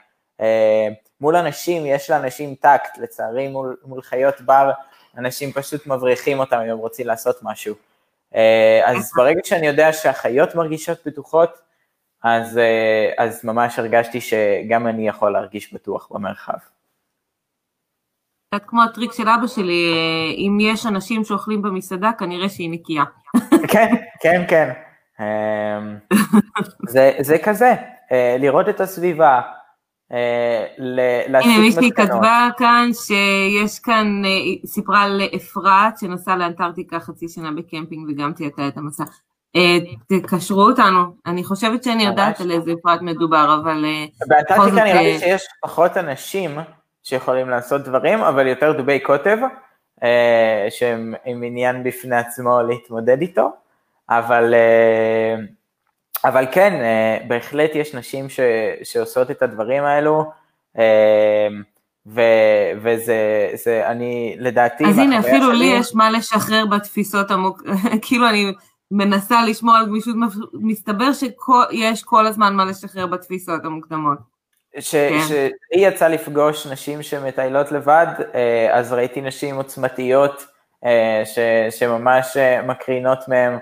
מול אנשים, יש לאנשים טקט, לצערי מול, מול חיות בר, אנשים פשוט מבריחים אותם אם הם רוצים לעשות משהו. אה, אז ברגע שאני יודע שהחיות מרגישות בטוחות, אז, אה, אז ממש הרגשתי שגם אני יכול להרגיש בטוח במרחב. קצת כמו הטריק של אבא שלי, אה, אם יש אנשים שאוכלים במסעדה, כנראה שהיא נקייה. כן, כן, כן. זה, זה כזה, לראות את הסביבה, הנה, מישהי כתבה כאן שיש כאן, אה, סיפרה על אפרת שנסעה לאנטארקטיקה חצי שנה בקמפינג וגם תיעתה את המסע. תקשרו אותנו, אני חושבת שאני יודעת על איזה פרט מדובר, אבל... באנטארקטיקה נראה לי שיש פחות אנשים שיכולים לעשות דברים, אבל יותר דובי קוטב, שהם עם עניין בפני עצמו להתמודד איתו, אבל, אבל כן, בהחלט יש נשים ש, שעושות את הדברים האלו, ו, וזה, זה, אני, לדעתי... אז הנה, אפילו שלי... לי יש מה לשחרר בתפיסות המוק... כאילו אני מנסה לשמור על גמישות, מסתבר שיש כל הזמן מה לשחרר בתפיסות המוקדמות. כן. יצא לפגוש נשים שמטיילות לבד, אה, אז ראיתי נשים עוצמתיות אה, ש, שממש אה, מקרינות מהן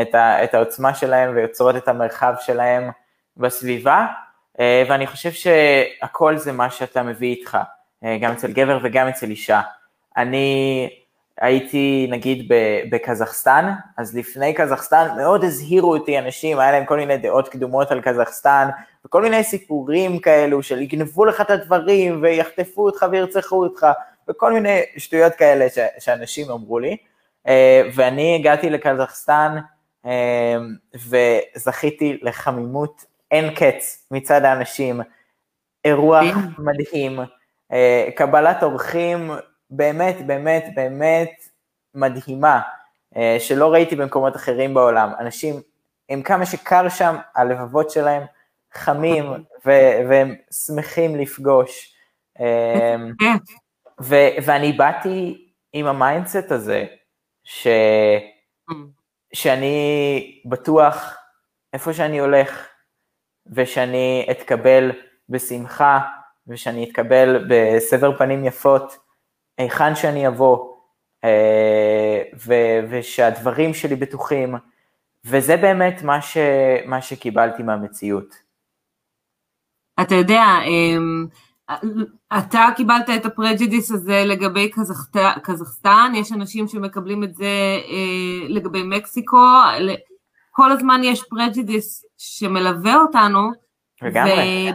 את, ה, את העוצמה שלהן ויוצרות את המרחב שלהן בסביבה, ואני חושב שהכל זה מה שאתה מביא איתך. גם אצל גבר וגם אצל אישה. אני הייתי נגיד בקזחסטן, אז לפני קזחסטן מאוד הזהירו אותי אנשים, היה להם כל מיני דעות קדומות על קזחסטן, וכל מיני סיפורים כאלו של יגנבו לך את הדברים ויחטפו אותך וירצחו אותך, וכל מיני שטויות כאלה ש, שאנשים אמרו לי. אה, ואני הגעתי לקזחסטן אה, וזכיתי לחמימות אין קץ מצד האנשים, אירוח מדהים. אה, קבלת אורחים באמת, באמת, באמת מדהימה, שלא ראיתי במקומות אחרים בעולם. אנשים, עם כמה שקר שם, הלבבות שלהם חמים, ו- והם שמחים לפגוש. אה, ו- ואני באתי עם ה mindset הזה, ש- שאני בטוח איפה שאני הולך, ושאני אתקבל בשמחה ושאני אתקבל בסבר פנים יפות היכן שאני אבוא, אה, ו- ושהדברים שלי בטוחים, וזה באמת מה, ש- מה שקיבלתי מהמציאות. אתה יודע, אמ, אתה קיבלת את ה prejudice הזה לגבי. קזחסטן, יש אנשים שמקבלים את זה אה, לגבי מקסיקו, כל הזמן יש prejudice שמלווה אותנו, לגמרי.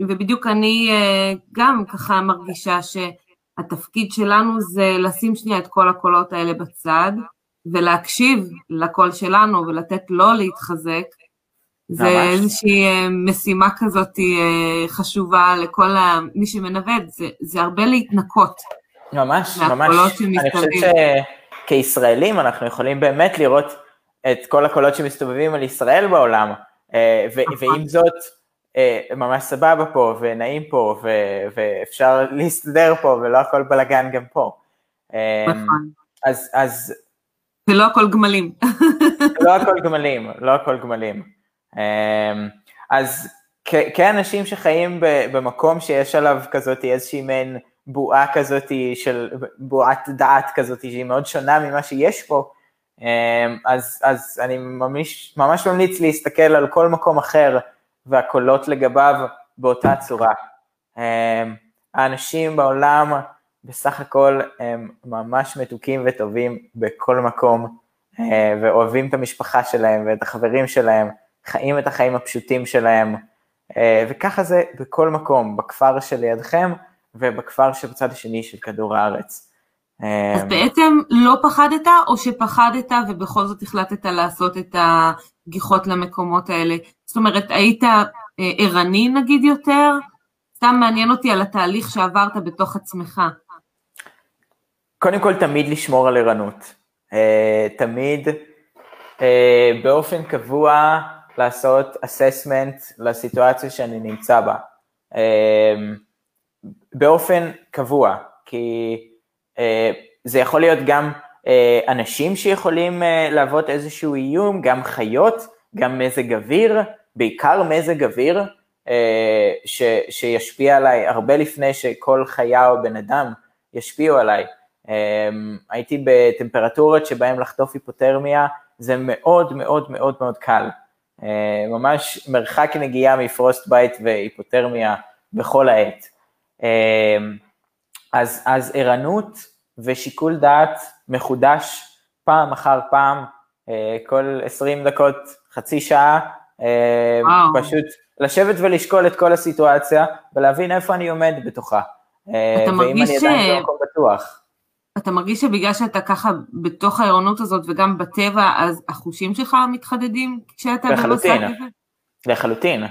ובדיוק אני אה, גם ככה מרגישה שהתפקיד שלנו זה לשים שנייה את כל הקולות האלה בצד, ולהקשיב לקול שלנו ולתת לו להתחזק. זה ממש. איזושהי אה, משימה כזאת אה, חשובה לכל מי שמנווט, זה, זה הרבה להתנקות. ממש, ממש. אני חושבת שכישראלים אנחנו יכולים באמת לראות את כל הקולות שמסתובבים על ישראל בעולם, נכון. ועם זאת, אה, ממש סבבה פה, ונעים פה, ו- ואפשר להסתדר פה, ולא הכל בלאגן גם פה. אה, נכון. אז, אז... זה לא הכל גמלים. לא הכל גמלים, לא הכל גמלים. אה, אז כאנשים שחיים במקום שיש עליו כזאת איזושהי מעין בועה כזאת של, בועת דעת כזאת שהיא מאוד שונה ממה שיש פה, אז, אז אני ממש, ממש ממליץ להסתכל על כל מקום אחר והקולות לגביו באותה צורה. אמ, האנשים בעולם בסך הכל הם ממש מתוקים וטובים בכל מקום, אה, ואוהבים את המשפחה שלהם ואת החברים שלהם, חיים את החיים הפשוטים שלהם, אה, וככה זה בכל מקום, בכפר שלידכם ובכפר שבצד השני של כדור הארץ. אז אמ, בעצם לא פחדת, או שפחדת ובכל זאת החלטת לעשות את הגיחות למקומות האלה? זאת אומרת, היית אה, ערני נגיד יותר? סתם מעניין אותי על התהליך שעברת בתוך עצמך. קודם כל, תמיד לשמור על ערנות. אה, תמיד אה, באופן קבוע לעשות אססמנט לסיטואציה שאני נמצא בה. באופן קבוע, כי זה יכול להיות גם אנשים שיכולים להוות איזשהו איום, גם חיות, גם מזג אוויר, בעיקר מזג אוויר, אה, ש, שישפיע עליי הרבה לפני שכל חיה או בן אדם ישפיעו עליי. אה, הייתי בטמפרטורות שבהן לחטוף היפותרמיה זה מאוד מאוד מאוד מאוד קל. אה, ממש מרחק נגיעה מפרוסט בית והיפותרמיה בכל העת. אז, אז ערנות ושיקול דעת מחודש פעם אחר פעם, כל 20 דקות חצי שעה, אה, וואו. פשוט לשבת ולשקול את כל הסיטואציה ולהבין איפה אני עומד בתוכה. אה, אתה מרגיש ש... ואם אני עדיין במקום בטוח. אתה מרגיש שבגלל שאתה ככה בתוך העירונות הזאת וגם בטבע, אז החושים שלך מתחדדים כשאתה במסע כזה? לחלוטין.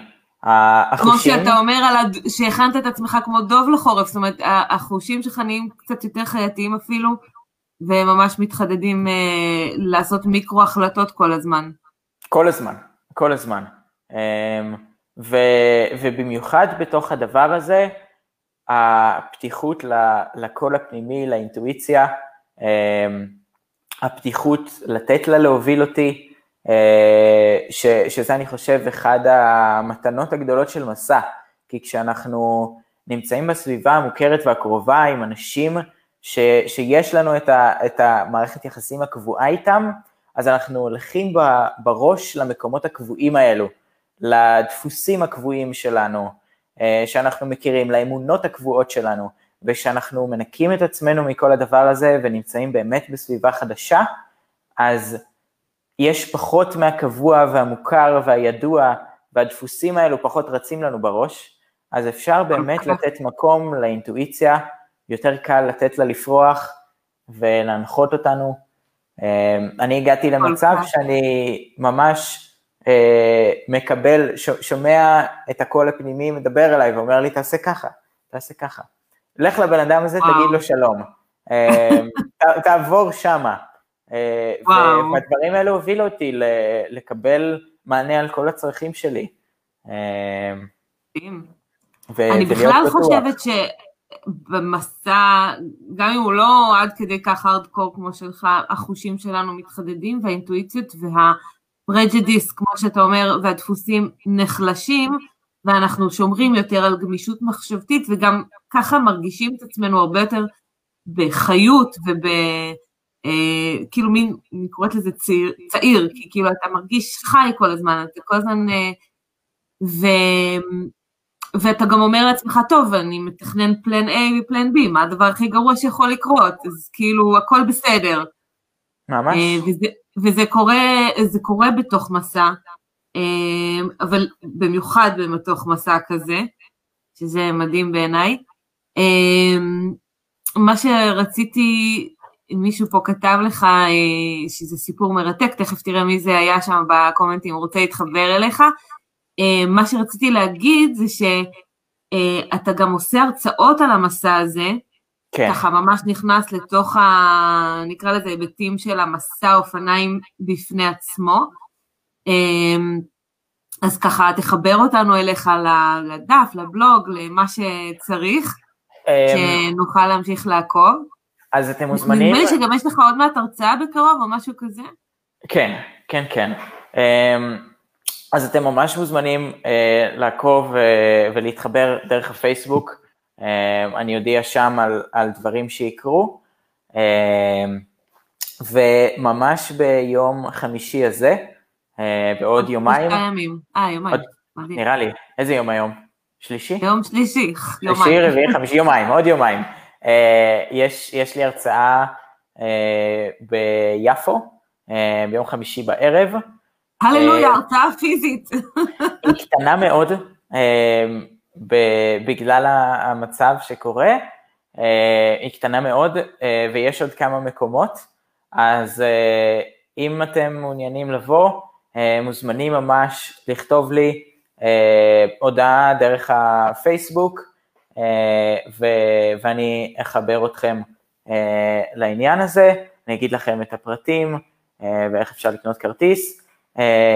החושים... כמו שאתה אומר על הד... שהכנת את עצמך כמו דוב לחורף, זאת אומרת, החושים שלך נהיים קצת יותר חייתיים אפילו, והם ממש מתחדדים אה, לעשות מיקרו החלטות כל הזמן. כל הזמן, כל הזמן. אה, ו, ובמיוחד בתוך הדבר הזה, הפתיחות לקול הפנימי, לאינטואיציה, אמ, הפתיחות לתת לה להוביל אותי, אה, ש, שזה אני חושב אחד המתנות הגדולות של מסע, כי כשאנחנו נמצאים בסביבה המוכרת והקרובה עם אנשים ש, שיש לנו את, ה, את המערכת יחסים הקבועה איתם, אז אנחנו הולכים בראש למקומות הקבועים האלו, לדפוסים הקבועים שלנו, שאנחנו מכירים, לאמונות הקבועות שלנו, ושאנחנו מנקים את עצמנו מכל הדבר הזה ונמצאים באמת בסביבה חדשה, אז יש פחות מהקבוע והמוכר והידוע, והדפוסים האלו פחות רצים לנו בראש, אז אפשר באמת לתת מקום לאינטואיציה, יותר קל לתת לה לפרוח ולהנחות אותנו. אה, אני הגעתי למצב שאני ממש אה, מקבל, שומע את הקול הפנימי מדבר אליי ואומר לי, תעשה ככה, תעשה ככה. לך לבן אדם הזה, וואו. תגיד לו שלום. אה, תעבור שמה. אה, והדברים האלה הובילו אותי לקבל מענה על כל הצרכים שלי. אני בכלל חושבת שבמסע, גם אם הוא לא עד כדי כך הארדקור כמו שלך, החושים שלנו מתחדדים והאינטואיציות וה... פרג'דיס, כמו שאתה אומר, והדפוסים נחלשים, ואנחנו שומרים יותר על גמישות מחשבתית, וגם ככה מרגישים את עצמנו הרבה יותר בחיות וב... אה, כאילו מין, אני קוראת לזה צעיר, צעיר, כי כאילו אתה מרגיש חי כל הזמן, אתה כל הזמן... אה, ו... ואתה גם אומר לעצמך, טוב, אני מתכנן פלן A ופלן B, מה הדבר הכי גרוע שיכול לקרות? אז כאילו, הכל בסדר. ממש. אה, וזה, וזה קורה, קורה בתוך מסע, אה, אבל במיוחד בתוך מסע כזה, שזה מדהים בעיניי. אה, מה שרציתי, מישהו פה כתב לך שזה סיפור מרתק, תכף תראה מי זה היה שם בקומנטים, רוצה להתחבר אליך. מה שרציתי להגיד זה שאתה גם עושה הרצאות על המסע הזה, כן. ככה ממש נכנס לתוך ה... נקרא לזה היבטים של המסע אופניים בפני עצמו. אמ, אז ככה תחבר אותנו אליך לדף, לבלוג, למה שצריך, אמ, שנוכל להמשיך לעקוב. אז אתם מוזמנים... נדמה לי שגם יש לך עוד מעט הרצאה בקרוב או משהו כזה. כן, כן, כן. אמ, אז אתם ממש מוזמנים אה, לעקוב אה, ולהתחבר דרך הפייסבוק. אמ, אני אודיע שם על, על דברים שיקרו, אמ, וממש ביום חמישי הזה, אה, בעוד יומיים, ימים, אה יומיים, עוד, נראה לי, איזה יום היום? שלישי? יום שלישי. שלישי, רביעי, חמישי, יומיים, עוד יומיים. אה, יש, יש לי הרצאה אה, ביפו, ביום חמישי בערב. הללויה, הרצאה פיזית. היא קטנה מאוד, בגלל המצב שקורה, אה, היא קטנה מאוד אה, ויש עוד כמה מקומות, אז אה, אם אתם מעוניינים לבוא, מוזמנים ממש לכתוב לי הודעה דרך הפייסבוק, ואני אחבר אתכם לעניין הזה, אני אגיד לכם את הפרטים ואיך אפשר לקנות כרטיס.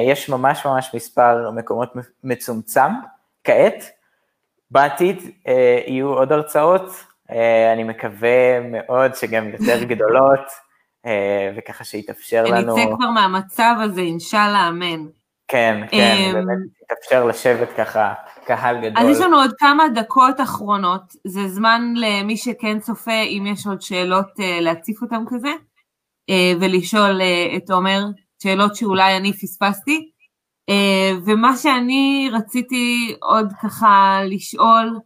יש ממש ממש מספר מקומות מצומצם כעת, בעתיד אה, יהיו עוד הרצאות, אה, אני מקווה מאוד שגם יותר גדולות, אה, וככה שיתאפשר לנו... שנצא כבר מהמצב הזה, אינשאללה, אמן. כן, כן, אמ, באמת יתאפשר לשבת ככה, קהל גדול. אז יש לנו עוד כמה דקות אחרונות, זה זמן למי שכן צופה, אם יש עוד שאלות להציף אותם כזה, ולשאול את עומר שאלות שאולי אני פספסתי. אה, ומה שאני רציתי עוד ככה לשאול,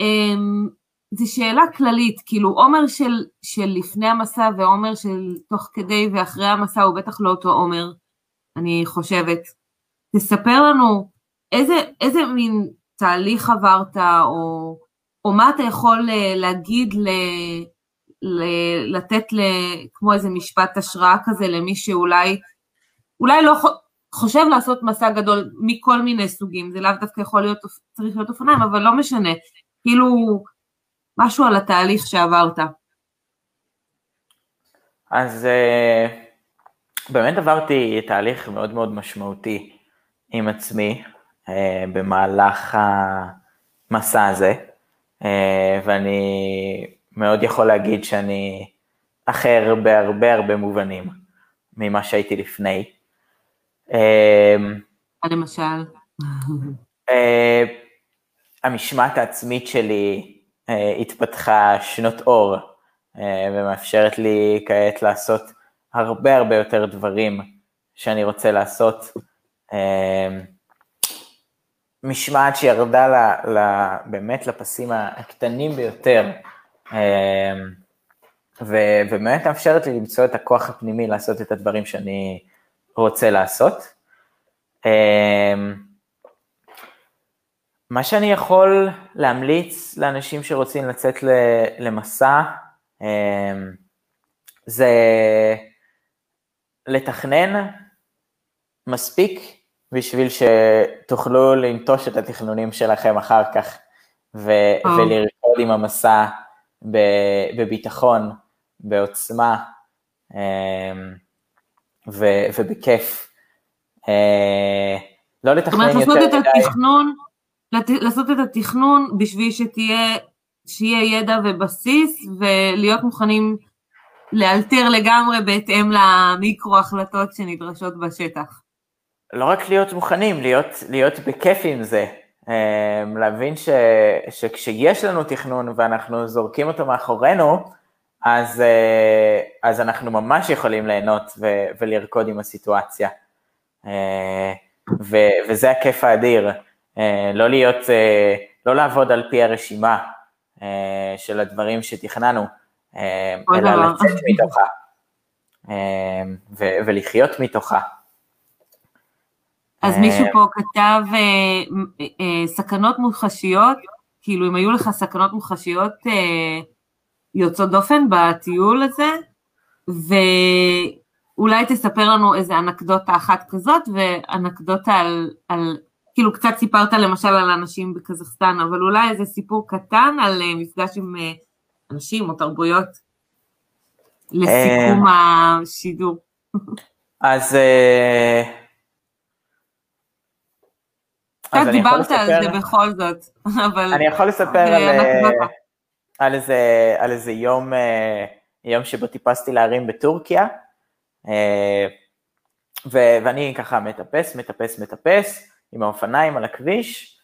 אמ, זה שאלה כללית, כאילו עומר של, של לפני המסע ועומר של תוך כדי ואחרי המסע הוא בטח לא אותו עומר, אני חושבת. תספר לנו איזה, איזה מין תהליך עברת, או, או מה אתה יכול אה, להגיד ל, לתת כמו איזה משפט השראה כזה למי שאולי, אולי לא חושב לעשות מסע גדול מכל מיני סוגים, זה לאו דווקא יכול להיות, צריך להיות אופניים, אבל לא משנה, כאילו משהו על התהליך שעברת. אז אה, באמת עברתי תהליך מאוד מאוד משמעותי עם עצמי אה, במהלך המסע הזה, אה, ואני מאוד יכול להגיד שאני אחר בהרבה הרבה מובנים ממה שהייתי לפני. למשל? המשמעת העצמית שלי התפתחה שנות אור אה, ומאפשרת לי כעת לעשות הרבה הרבה יותר דברים שאני רוצה לעשות. אה, משמעת שירדה ל, ל, באמת לפסים הקטנים ביותר, אה, ובאמת מאפשרת לי למצוא את הכוח הפנימי לעשות את הדברים שאני רוצה לעשות. מה שאני יכול להמליץ לאנשים שרוצים לצאת למסע, אמ, זה לתכנן מספיק בשביל שתוכלו לנטוש את התכנונים שלכם אחר כך ו- oh. ולרקוד עם המסע בביטחון, בעוצמה אמ, ו- ובכיף. אה, לא לתכנן יותר מדי. זאת אומרת, לעשות את התכנון, לעשות את התכנון בשביל שתהיה שיהיה ידע ובסיס ולהיות מוכנים לאלתר לגמרי בהתאם למיקרו החלטות שנדרשות בשטח. לא רק להיות מוכנים, להיות, להיות בכיף עם זה. אמ, להבין ש, שכשיש לנו תכנון ואנחנו זורקים אותו מאחורינו, אז, אה, אז אנחנו ממש יכולים ליהנות ו, ולרקוד עם הסיטואציה. אה, ו, וזה הכיף האדיר, אה, לא להיות, לא לעבוד על פי הרשימה, של הדברים שתכננו, אלא לצאת מתוכה אה, ולחיות מתוכה. אז מישהו פה כתב סכנות מוחשיות, כאילו אם היו לך סכנות מוחשיות יוצאות דופן בטיול הזה, ואולי תספר לנו איזה אנקדוטה אחת כזאת, ואנקדוטה על, על כאילו קצת סיפרת למשל על אנשים בקזחסטן, אבל אולי איזה סיפור קטן על אה, מפגש עם אה, אנשים או תרבויות לסיכום השידור. אז... קצת דיברת על זה בכל זאת, אבל... אני יכול לספר על, על, איזה, על איזה יום, יום שבו טיפסתי להרים בטורקיה, ואני ככה מטפס, מטפס, מטפס, עם האופניים על הכביש,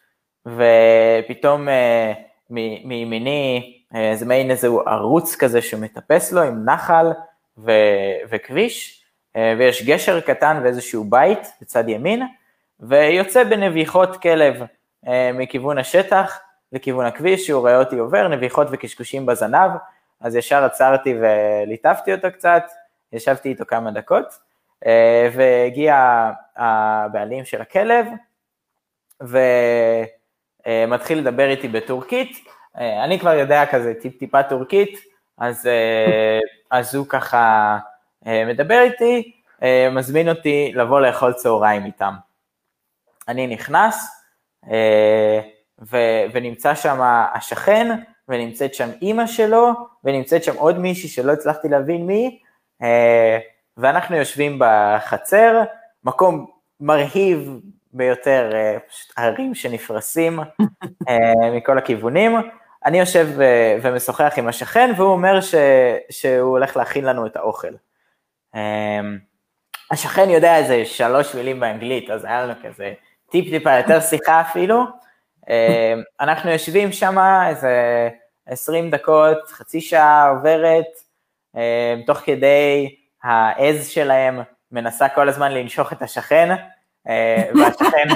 ופתאום אה, מימיני אה, מעין איזה ערוץ כזה שמטפס לו עם נחל ו- וכביש, אה, ויש גשר קטן ואיזשהו בית בצד ימין, ויוצא בנביחות כלב מכיוון השטח לכיוון הכביש, שהוא רואה אותי עובר, נביחות וקשקושים בזנב, אז ישר עצרתי וליטפתי אותו קצת, ישבתי איתו כמה דקות, והגיע הבעלים של הכלב, ומתחיל לדבר איתי בטורקית, אה, אני כבר יודע כזה טיפ טיפה טורקית, אז, אה, אז הוא ככה אה, מדבר איתי, מזמין אותי לבוא לאכול צהריים איתם. אני נכנס, ו, ונמצא שם השכן, ונמצאת שם אימא שלו, ונמצאת שם עוד מישהי שלא הצלחתי להבין מי, ואנחנו יושבים בחצר, מקום מרהיב, ביותר אה, פשוט הרים שנפרסים אה, מכל הכיוונים. אני יושב אה, ומשוחח עם השכן, והוא אומר ש, שהוא הולך להכין לנו את האוכל. השכן יודע איזה שלוש מילים באנגלית, אז היה לנו כזה טיפ טיפה יותר שיחה אפילו. אנחנו יושבים שם איזה 20 דקות, חצי שעה עוברת, תוך כדי העז שלהם מנסה כל הזמן לנשוך את השכן, אה, והשכן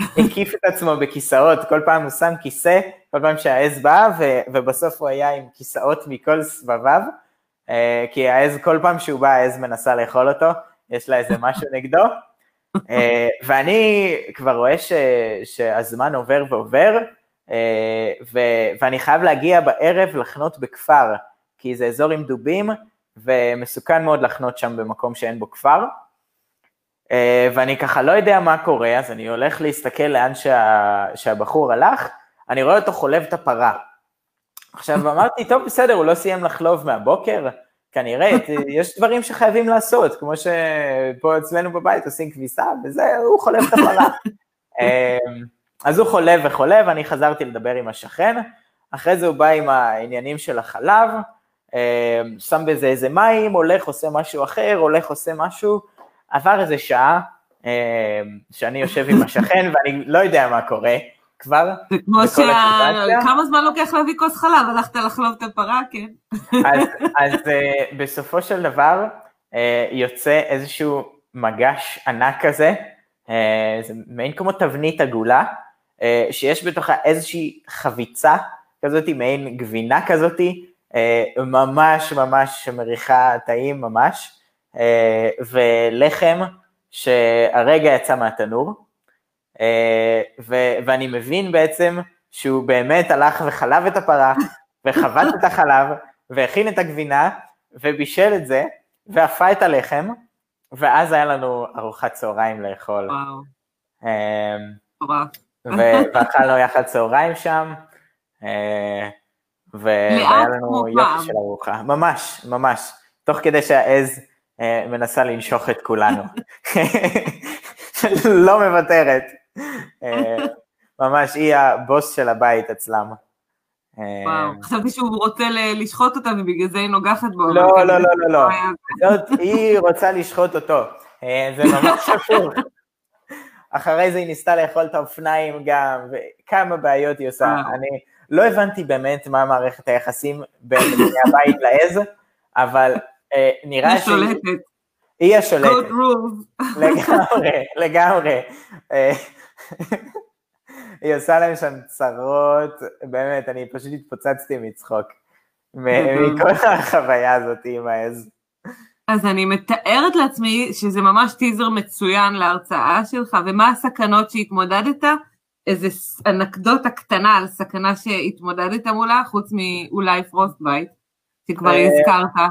הקיף את עצמו בכיסאות, כל פעם הוא שם כיסא, כל פעם שהעז באה, ובסוף הוא היה עם כיסאות מכל סבביו, כי העז, כל פעם שהוא בא, העז מנסה לאכול אותו, יש לה איזה משהו נגדו, ואני כבר רואה ש, שהזמן עובר ועובר, ו, ואני חייב להגיע בערב לחנות בכפר, כי זה אזור עם דובים, ומסוכן מאוד לחנות שם במקום שאין בו כפר. אה, ואני ככה לא יודע מה קורה, אז אני הולך להסתכל לאן שה, שהבחור הלך, אני רואה אותו חולב את הפרה. עכשיו אמרתי, טוב בסדר, הוא לא סיים לחלוב מהבוקר, כנראה, יש דברים שחייבים לעשות, כמו שפה אצלנו בבית עושים כביסה, וזה, הוא חולב את הפרה. אמ, אז הוא חולב וחולב, אני חזרתי לדבר עם השכן, אחרי זה הוא בא עם העניינים של החלב, אמ, שם בזה איזה מים, הולך, עושה משהו אחר, הולך, עושה משהו, עבר איזה שעה, אמ, שאני יושב עם השכן ואני לא יודע מה קורה, כבר. זה כמו שה... כמה זמן לוקח להביא כוס חלב? הלכת לחלוב את הפרה, כן. אז, אז uh, בסופו של דבר uh, יוצא איזשהו מגש ענק כזה, uh, זה מעין כמו תבנית עגולה, uh, שיש בתוכה איזושהי חביצה כזאת, מעין גבינה כזאת, uh, ממש ממש מריחה טעים ממש, uh, ולחם שהרגע יצא מהתנור. אה, ו- ואני מבין בעצם שהוא באמת הלך וחלב את הפרה, וחבט את החלב, והכין את הגבינה, ובישל את זה, ואפה את הלחם, ואז היה לנו ארוחת צהריים לאכול. וואו. אמ, ואכלנו יחד צהריים שם, אה, והיה לנו יופי של ארוחה, ממש, ממש, תוך כדי שהעז אה, מנסה לנשוך את כולנו. לא מוותרת. אה, ממש, היא הבוס של הבית אצלם. וואו, אה, חשבתי שהוא רוצה לשחוט אותה ובגלל זה היא נוגחת בו. לא, לא, לא, לא, לא, זאת, היא רוצה לשחוט אותו, אה, זה ממש הפוך. אחרי זה היא ניסתה לאכול את האופניים גם, וכמה בעיות היא עושה. אני לא הבנתי באמת מה מערכת היחסים בין בני הבית לעז, אבל נראה שהיא... היא שולטת. היא השולטת. לגמרי, לגמרי. היא עושה להם שם צרות, באמת, אני פשוט התפוצצתי מצחוק. מכל החוויה הזאת עם העז. אז אני מתארת לעצמי שזה ממש טיזר מצוין להרצאה שלך, ומה הסכנות שהתמודדת? איזה אנקדוטה קטנה על סכנה שהתמודדת מולה, חוץ מאולי frostbite, שכבר אה, הזכרת.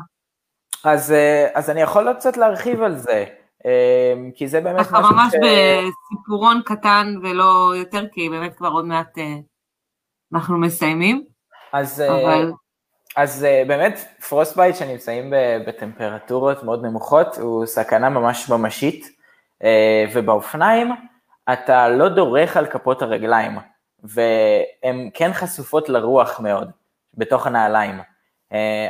אז, אה, אז אני יכול קצת להרחיב על זה. אמ, כי זה באמת משהו ש... ממש בסיפורון קטן ולא יותר, כי באמת כבר עוד מעט אה, אנחנו מסיימים. אז, אה, אבל... אז אה, באמת frostbite שנמצאים בטמפרטורות מאוד נמוכות הוא סכנה ממש ממשית, ובאופניים אתה לא דורך על כפות הרגליים, והן כן חשופות לרוח מאוד בתוך הנעליים.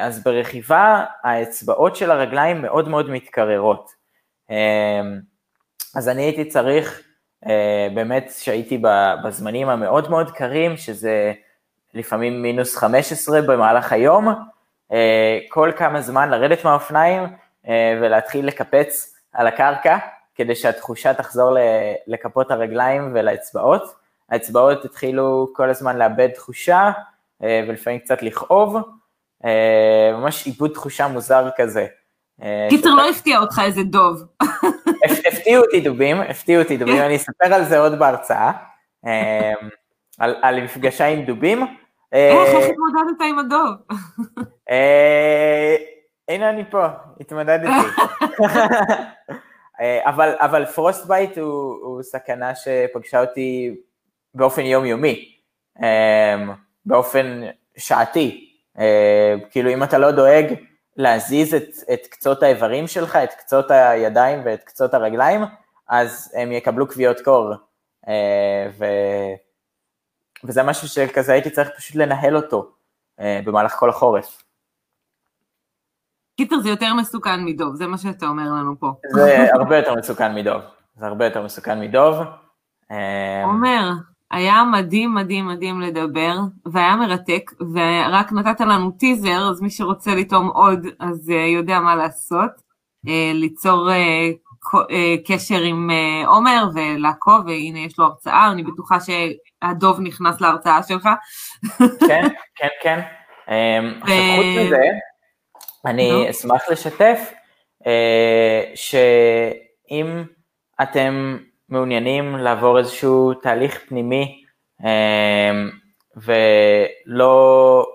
אז ברכיבה האצבעות של הרגליים מאוד מאוד מתקררות. אמ, אז אני הייתי צריך, אה, באמת שהייתי בזמנים המאוד מאוד קרים, שזה לפעמים מינוס 15 במהלך היום, אה, כל כמה זמן לרדת מהאופניים אה, ולהתחיל לקפץ על הקרקע, כדי שהתחושה תחזור לכפות הרגליים ולאצבעות. האצבעות התחילו כל הזמן לאבד תחושה ולפעמים קצת לכאוב, ממש איבוד תחושה מוזר כזה. אה, קיצר, לא הפתיע אותך איזה דוב. הפתיעו אותי דובים, הפתיעו אותי דובים, אני אספר על זה עוד בהרצאה, אה, על מפגש עם דובים. איך, איך אה, התמודדת עם הדוב? הנה אני פה, התמודדתי. אבל, אבל frostbite הוא, הוא סכנה שפגשה אותי באופן יומיומי, באופן שעתי. כאילו אם אתה לא דואג להזיז את, את קצות האיברים שלך, את קצות הידיים ואת קצות הרגליים, אז הם יקבלו כוויות קור. אה, ו... וזה משהו שכזה הייתי צריך פשוט לנהל אותו אה, במהלך כל החורף. קיצר זה יותר מסוכן מדוב, זה מה שאתה אומר לנו פה. זה הרבה יותר מסוכן מדוב, זה הרבה יותר מסוכן מדוב. אה, עומר, היה מדהים מדהים מדהים לדבר, והיה מרתק, ורק נתת לנו טיזר, אז מי שרוצה לטעום עוד, אז uh, יודע מה לעשות. Uh, ליצור uh, קשר עם עומר ולעקוב, והנה יש לו הרצאה, אני בטוחה שהדוב נכנס להרצאה שלך. כן, כן, כן. Um, עכשיו חוץ מזה, אני אשמח לשתף שאם אתם מעוניינים לעבור איזשהו תהליך פנימי אמ, ולא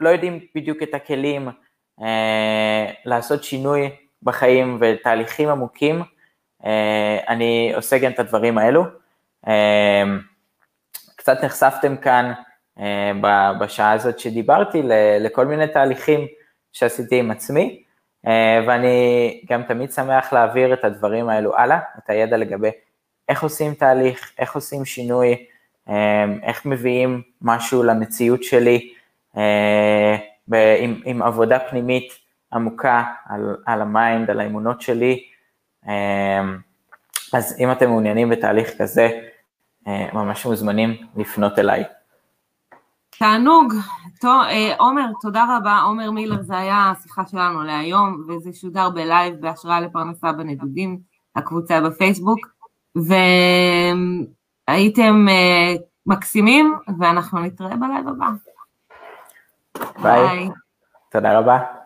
לא יודעים בדיוק את הכלים אה, לעשות שינוי בחיים ותהליכים עמוקים, אה, אני עושה גם את הדברים האלו. קצת נחשפתם כאן בשעה הזאת שדיברתי לכל מיני תהליכים שעשיתי עם עצמי, ואני גם תמיד שמח להעביר את הדברים האלו הלאה, את הידע לגבי איך עושים תהליך, איך עושים שינוי, אה, איך מביאים משהו למציאות שלי, עם, עם עבודה פנימית עמוקה על, על ה mind, על האמונות שלי. אז אם אתם מעוניינים בתהליך כזה, ממש מוזמנים לפנות אליי. תענוג. טוב, אה, עומר, תודה רבה. עומר מילר, זה היה השיחה שלנו להיום, וזה שודר בלייב בהשראה לפרנסה בנדודים, הקבוצה בפייסבוק, והייתם אה, מקסימים, ואנחנו נתראה בלייב הבא. ביי. ביי. תודה רבה.